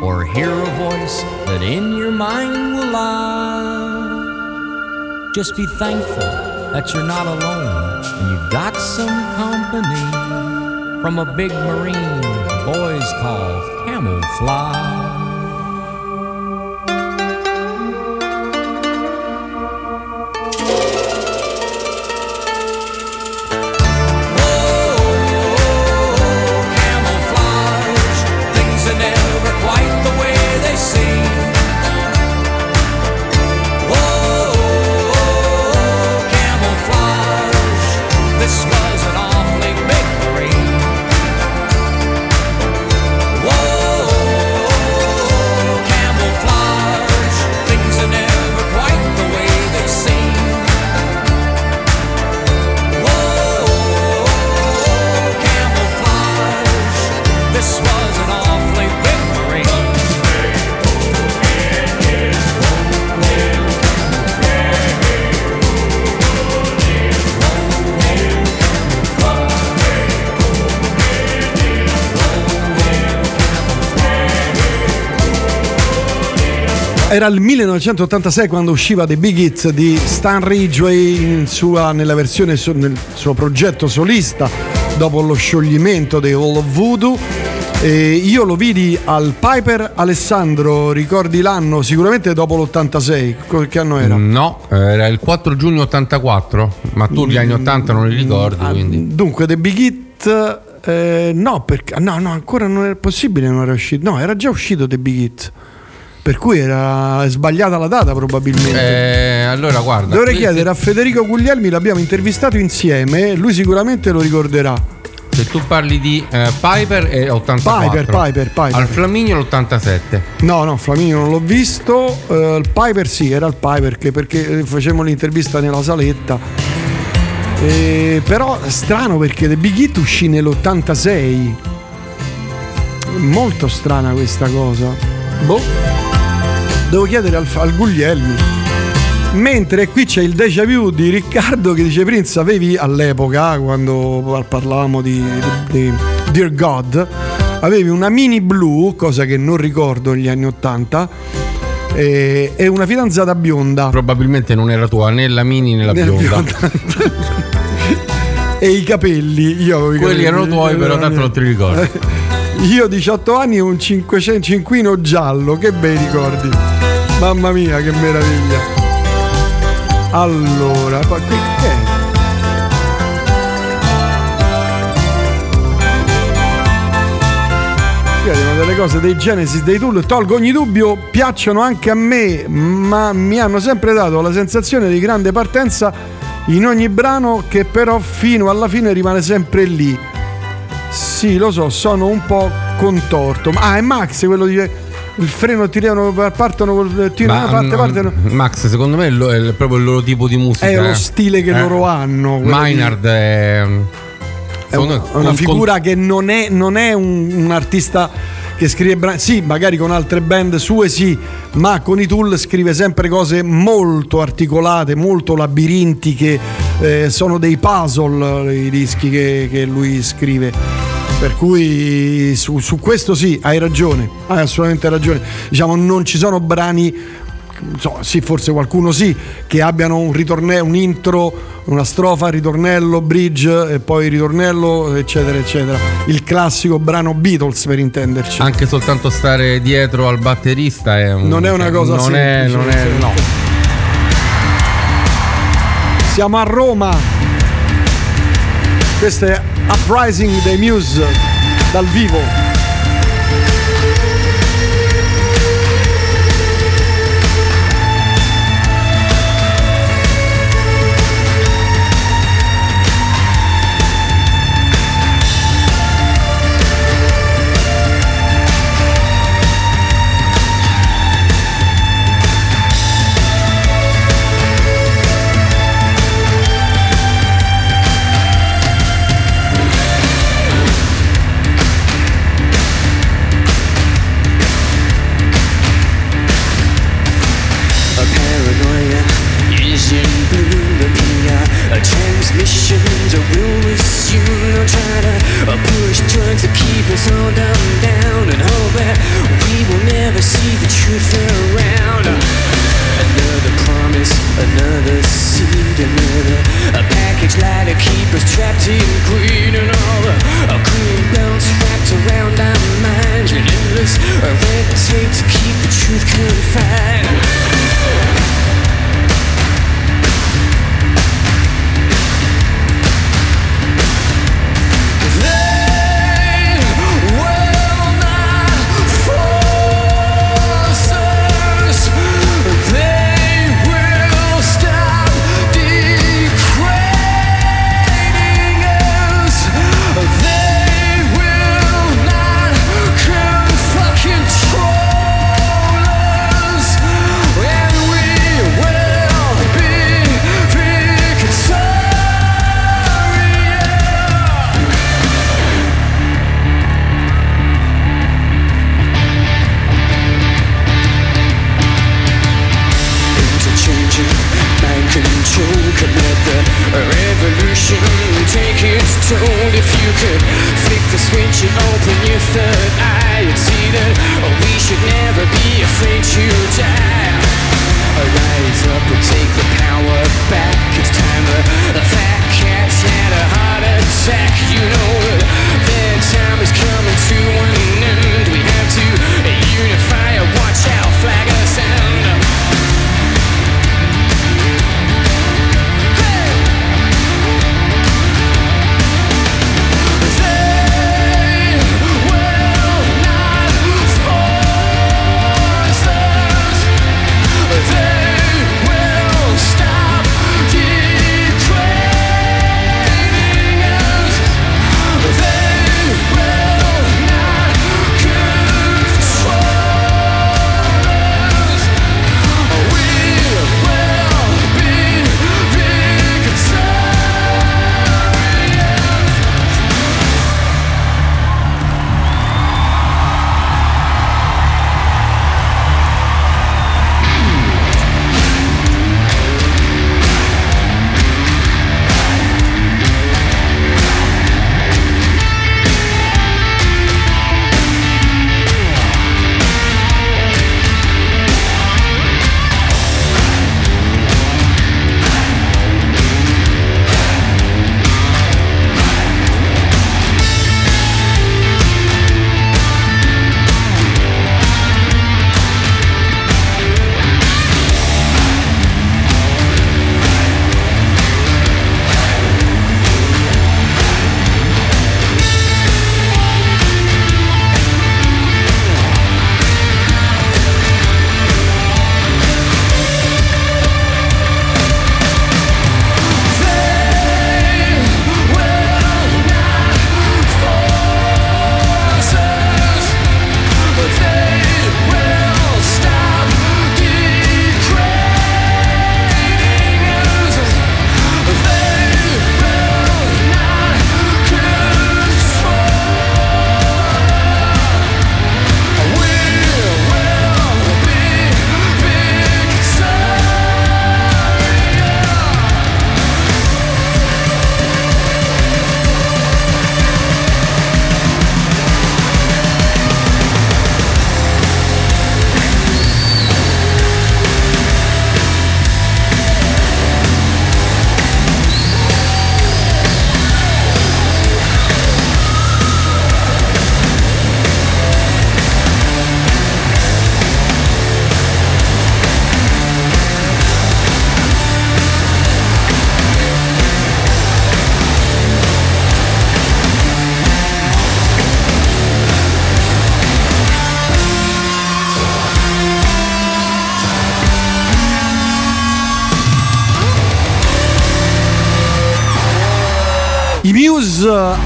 or hear a voice that in your mind will lie, just be thankful that you're not alone and you've got some company from a big marine boys call camouflage. Era il 1986 quando usciva The Big Hits di Stan Ridgway in sua- nella versione nel suo progetto solista dopo lo scioglimento dei Hall of Voodoo. E io lo vidi al Piper Alessandro, ricordi l'anno? Sicuramente dopo l'86. Co- Che anno era? No, era il 4 giugno 84, ma tu gli anni 80 non li ricordi, quindi. Dunque, The Big Hit. eh, no, perché, no, no, ancora non era possibile, non era uscito. No, era già uscito The Big Hit. Per cui era sbagliata la data, probabilmente. Eh, allora guarda. Dovrei chiedere a Federico Guglielmi, l'abbiamo intervistato insieme, lui sicuramente lo ricorderà. Se tu parli di eh, Piper è 84. Piper, Piper, Piper. Al Flaminio l'87. No, no, Flaminio non l'ho visto, eh, il Piper sì, era il Piper che perché eh, facevamo l'intervista nella saletta. Eh, però strano perché The Big Hit uscì nell'86. Molto strana questa cosa. Boh. Devo chiedere al, al Guglielmi. Mentre qui c'è il déjà vu di Riccardo che dice Prince avevi all'epoca quando parlavamo di, di Dear God avevi una mini blu cosa che non ricordo negli anni 80 e, e una fidanzata bionda Probabilmente non era tua né la mini né la Nella bionda. e i capelli io avevo i Quelli capelli- erano tuoi, però tanto non ti ricordi. io 18 anni e un 500 cinquino giallo che bei ricordi mamma mia che meraviglia allora qui che è? Arrivano delle cose dei Genesis, dei Tool, tolgo ogni dubbio, piacciono anche a me, ma mi hanno sempre dato la sensazione di grande partenza in ogni brano che però fino alla fine rimane sempre lì. Sì, lo so, sono un po' contorto. Ma- Ah, è Max quello di il freno tirano, partono col tiro da una parte, mm, partono. Max, secondo me è, lo- è proprio il loro tipo di musica. È lo eh. stile che Eh. loro hanno. di- Maynard è. È un- è una figura che non è, non è un, un artista che scrive brani, sì, magari con altre band sue sì, ma con i Tool scrive sempre cose molto articolate, molto labirintiche, eh, sono dei puzzle i dischi che, che lui scrive. Per cui su, su questo sì, hai ragione, hai assolutamente ragione. Diciamo, non ci sono brani insomma, sì, forse qualcuno sì, che abbiano un ritornello, un intro, una strofa, ritornello, bridge e poi ritornello, eccetera, eccetera. Il classico brano Beatles per intenderci. Anche soltanto stare dietro al batterista è un- Non è una cosa non È, semplice, non è, no. Siamo a Roma. Questo è Uprising dei Muse dal vivo.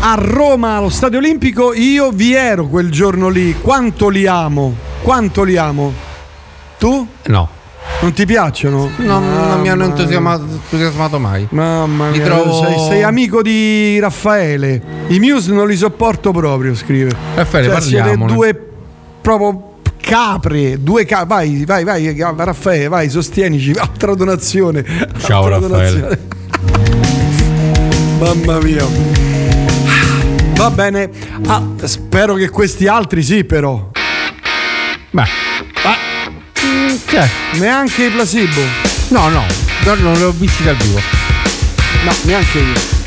A Roma allo Stadio Olimpico, io vi ero quel giorno lì. Quanto li amo? Quanto li amo? Tu? No. Non ti piacciono? No, non mi hanno entusiasmato, entusiasmato mai. Mamma mia, trovo- sei, sei amico di Raffaele. I Muse non li sopporto proprio, scrive. Raffaele, Cioè, siete parliamone. due proprio capre, due capre. Vai, vai, vai, Raffaele, vai, sostienici. Altra donazione. Ciao, Altra Raffaele. Mamma mia. Va bene. Ah, spero che questi altri sì, però. Beh. Cioè, neanche i placebo. No, no, no, non li ho visti dal vivo. No, neanche io.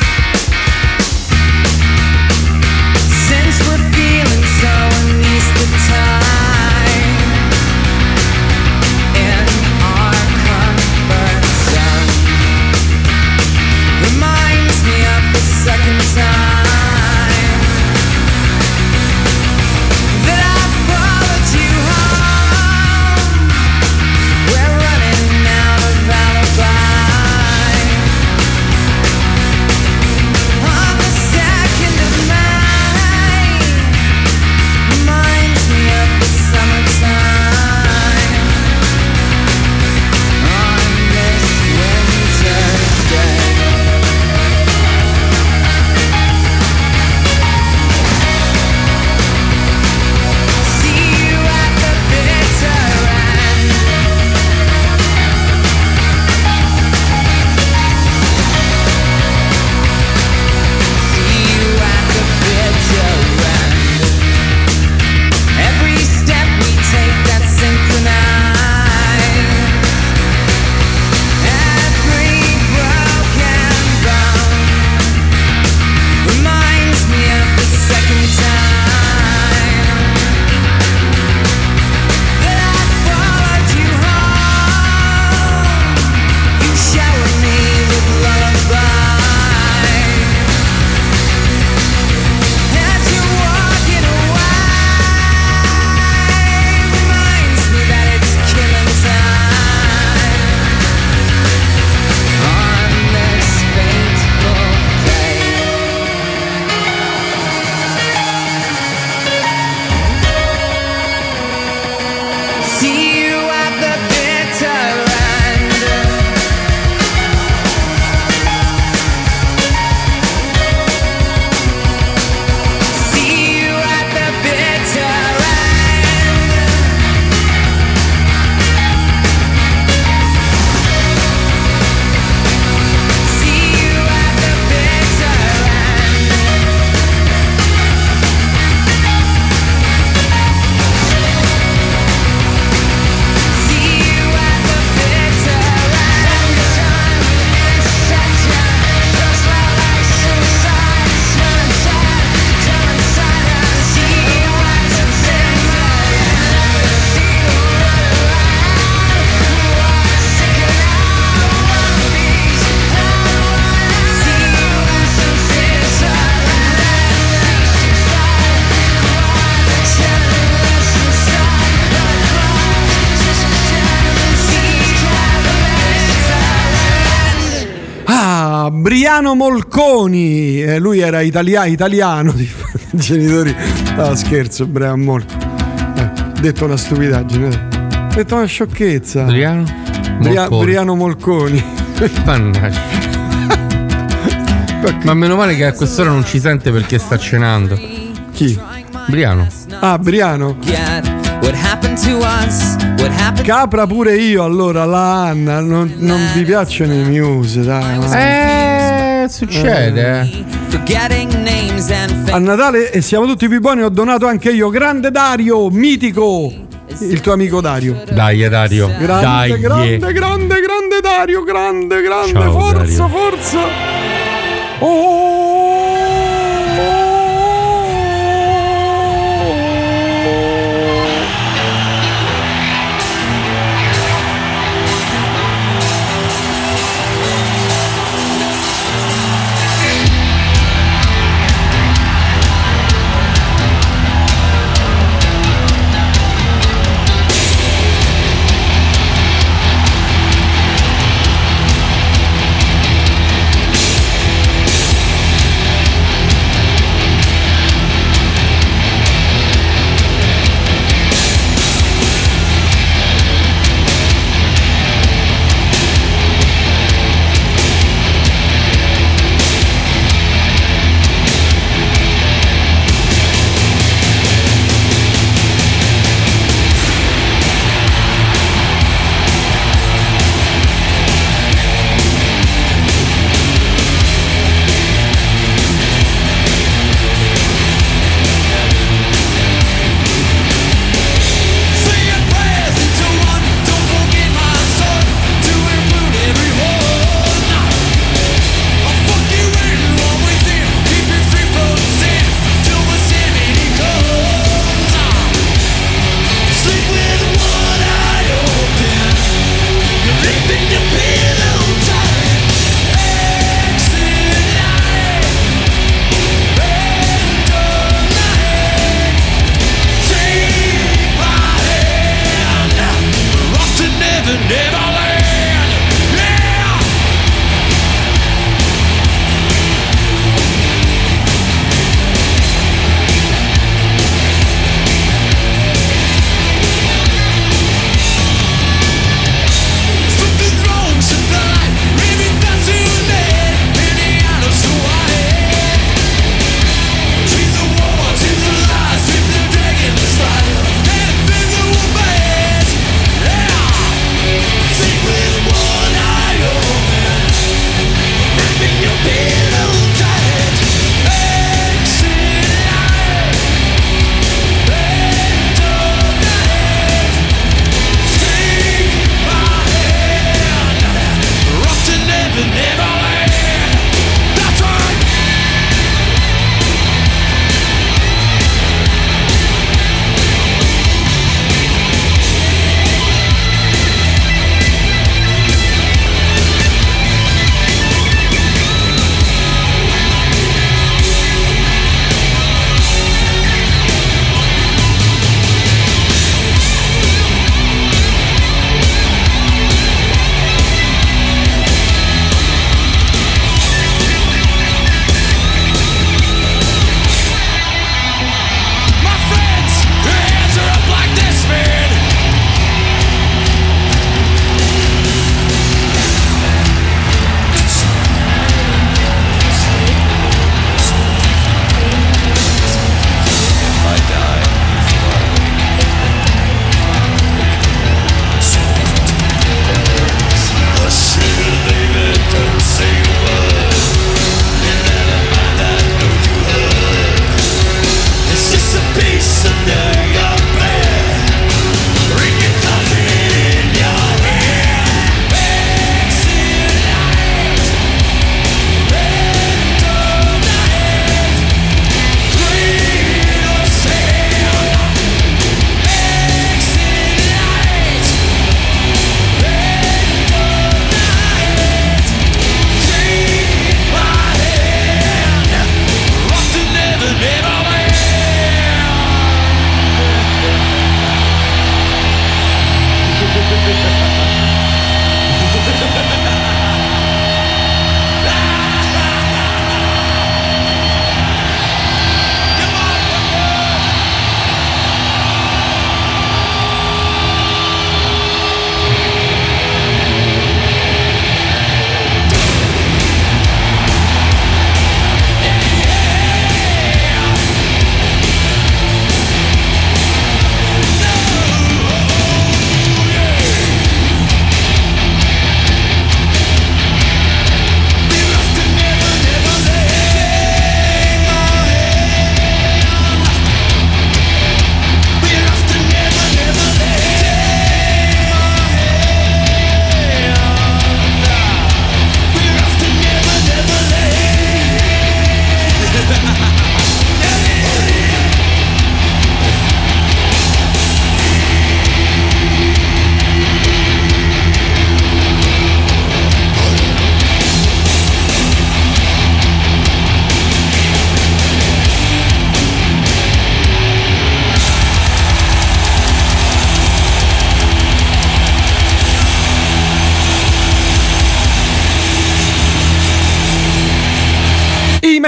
Briano Molconi, eh, lui era italia- italiano, di genitori. Ah, scherzo, Briano Molconi. Eh, detto una stupidaggine, dai. detto una sciocchezza. Briano? Bria- Molconi. Briano Molconi. Mannaggia. Ma meno male che a quest'ora non ci sente perché sta cenando. Chi? Briano. Ah, Briano. Capra pure io allora, la Anna, non, non vi piacciono i Muse, dai. Eh. Eh. Names and A Natale e siamo tutti più buoni, ho donato anche io. Grande Dario, mitico. Il tuo amico Dario. Dai, Dario. Grande, Dai. grande, grande, grande Dario, grande, grande, Ciao, forza, Dario. forza. Oh,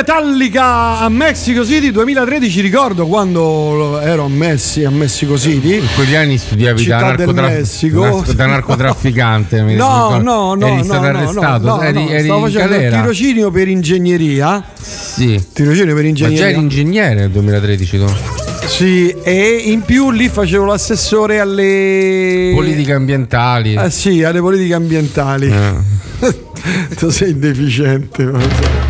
Metallica a Mexico City 2013, ricordo quando ero a, Messi, a Mexico City. In quegli anni studiavi da, narcotraf- Messico. da narcotrafficante. mi No, no, no, Eri no, stato no, arrestato, no, no, eri, no, eri stavo facendo il tirocinio per ingegneria. Sì. Tirocinio per Ma già ingegneria. eri ingegnere nel 2013 tu. Sì, e in più lì facevo l'assessore alle Politiche ambientali. Ah sì, alle politiche ambientali. Eh. tu sei deficiente.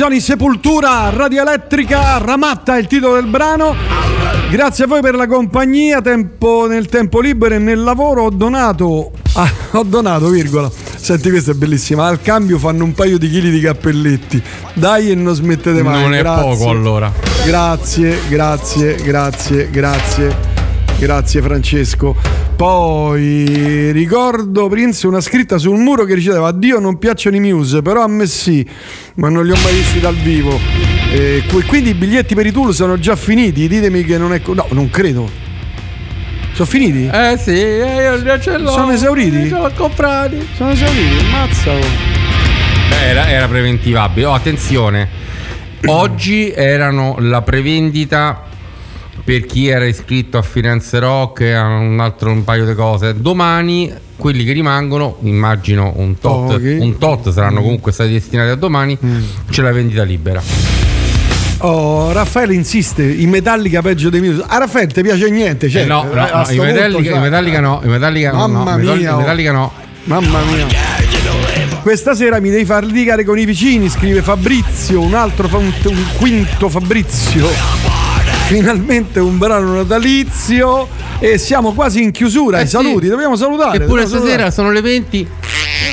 Questi sono i Sepultura, Radioelettrica, Ramatta è il titolo del brano. Grazie a voi per la compagnia. Tempo, nel tempo libero e nel lavoro ho donato. ah, ho donato, virgola. Senti, questa è bellissima. Al cambio fanno un paio di chili di cappelletti. Dai e non smettete mai. Non è Grazie. poco allora. Grazie, grazie, grazie, grazie. Grazie Francesco. Poi ricordo Prince una scritta sul muro che diceva a Dio non piacciono i Muse, però a me sì, ma non li ho mai visti dal vivo. Eh, qu- quindi i biglietti per i tour sono già finiti, ditemi che non è... co- No, non credo. Sono finiti? Eh sì, eh, io già ce l'ho. Sono esauriti? Ce l'ho comprati. Sono esauriti, ammazza. oh. Beh, era, era preventivabile. Oh, attenzione. Oggi erano la prevendita per chi era iscritto a Firenze Rock e a un altro un paio di cose. Domani quelli che rimangono, immagino un tot, Pochi. un tot saranno comunque stati destinati a domani, c'è la vendita libera. Oh, Raffaele insiste, i Metallica peggio dei Muse. A Raffaele ti piace niente? Cioè, Eh no, no, no, sto i, punto, Metallica, cioè, Metallica no, i Metallica no, Mamma no, i Metallica- mia, oh. Metallica no. Mamma mia. Questa sera mi devi far litigare con i vicini, scrive Fabrizio, un altro, un quinto Fabrizio. Finalmente un brano natalizio e siamo quasi in chiusura. Eh I sì. saluti, dobbiamo salutare. Eppure stasera salutare. sono le 20.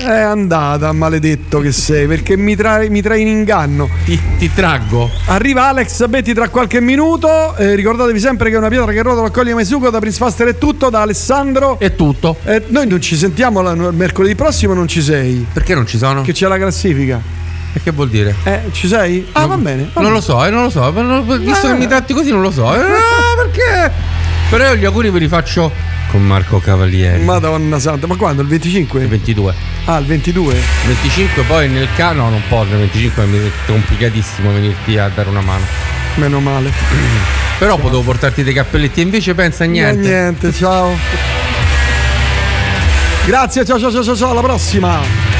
È andata, maledetto che sei, perché mi trai, mi trai in inganno. Ti, ti traggo. Arriva Alex Betti tra qualche minuto. Eh, ricordatevi sempre che una pietra che rotola accoglie mai sugo da Prince Faster è tutto, da Alessandro. È tutto. Eh, noi non ci sentiamo la- mercoledì prossimo, non ci sei. Perché non ci sono? Che c'è la classifica. E che vuol dire? Eh, ci sei? Ah, va bene. va Non bene. lo so, eh, non lo so. Visto Eh. che mi tratti così, non lo so. Eh, no, perché? Però io gli auguri ve li faccio con Marco Cavalieri. Madonna santa, ma quando? Il 25? Il 22. Ah, il 22? 25 poi nel caso no non può il 25 mi è complicatissimo venirti a dare una mano Meno male. però potevo portarti dei cappelletti e invece pensa a niente Eh, niente, ciao. Grazie, ciao ciao ciao ciao, ciao alla prossima.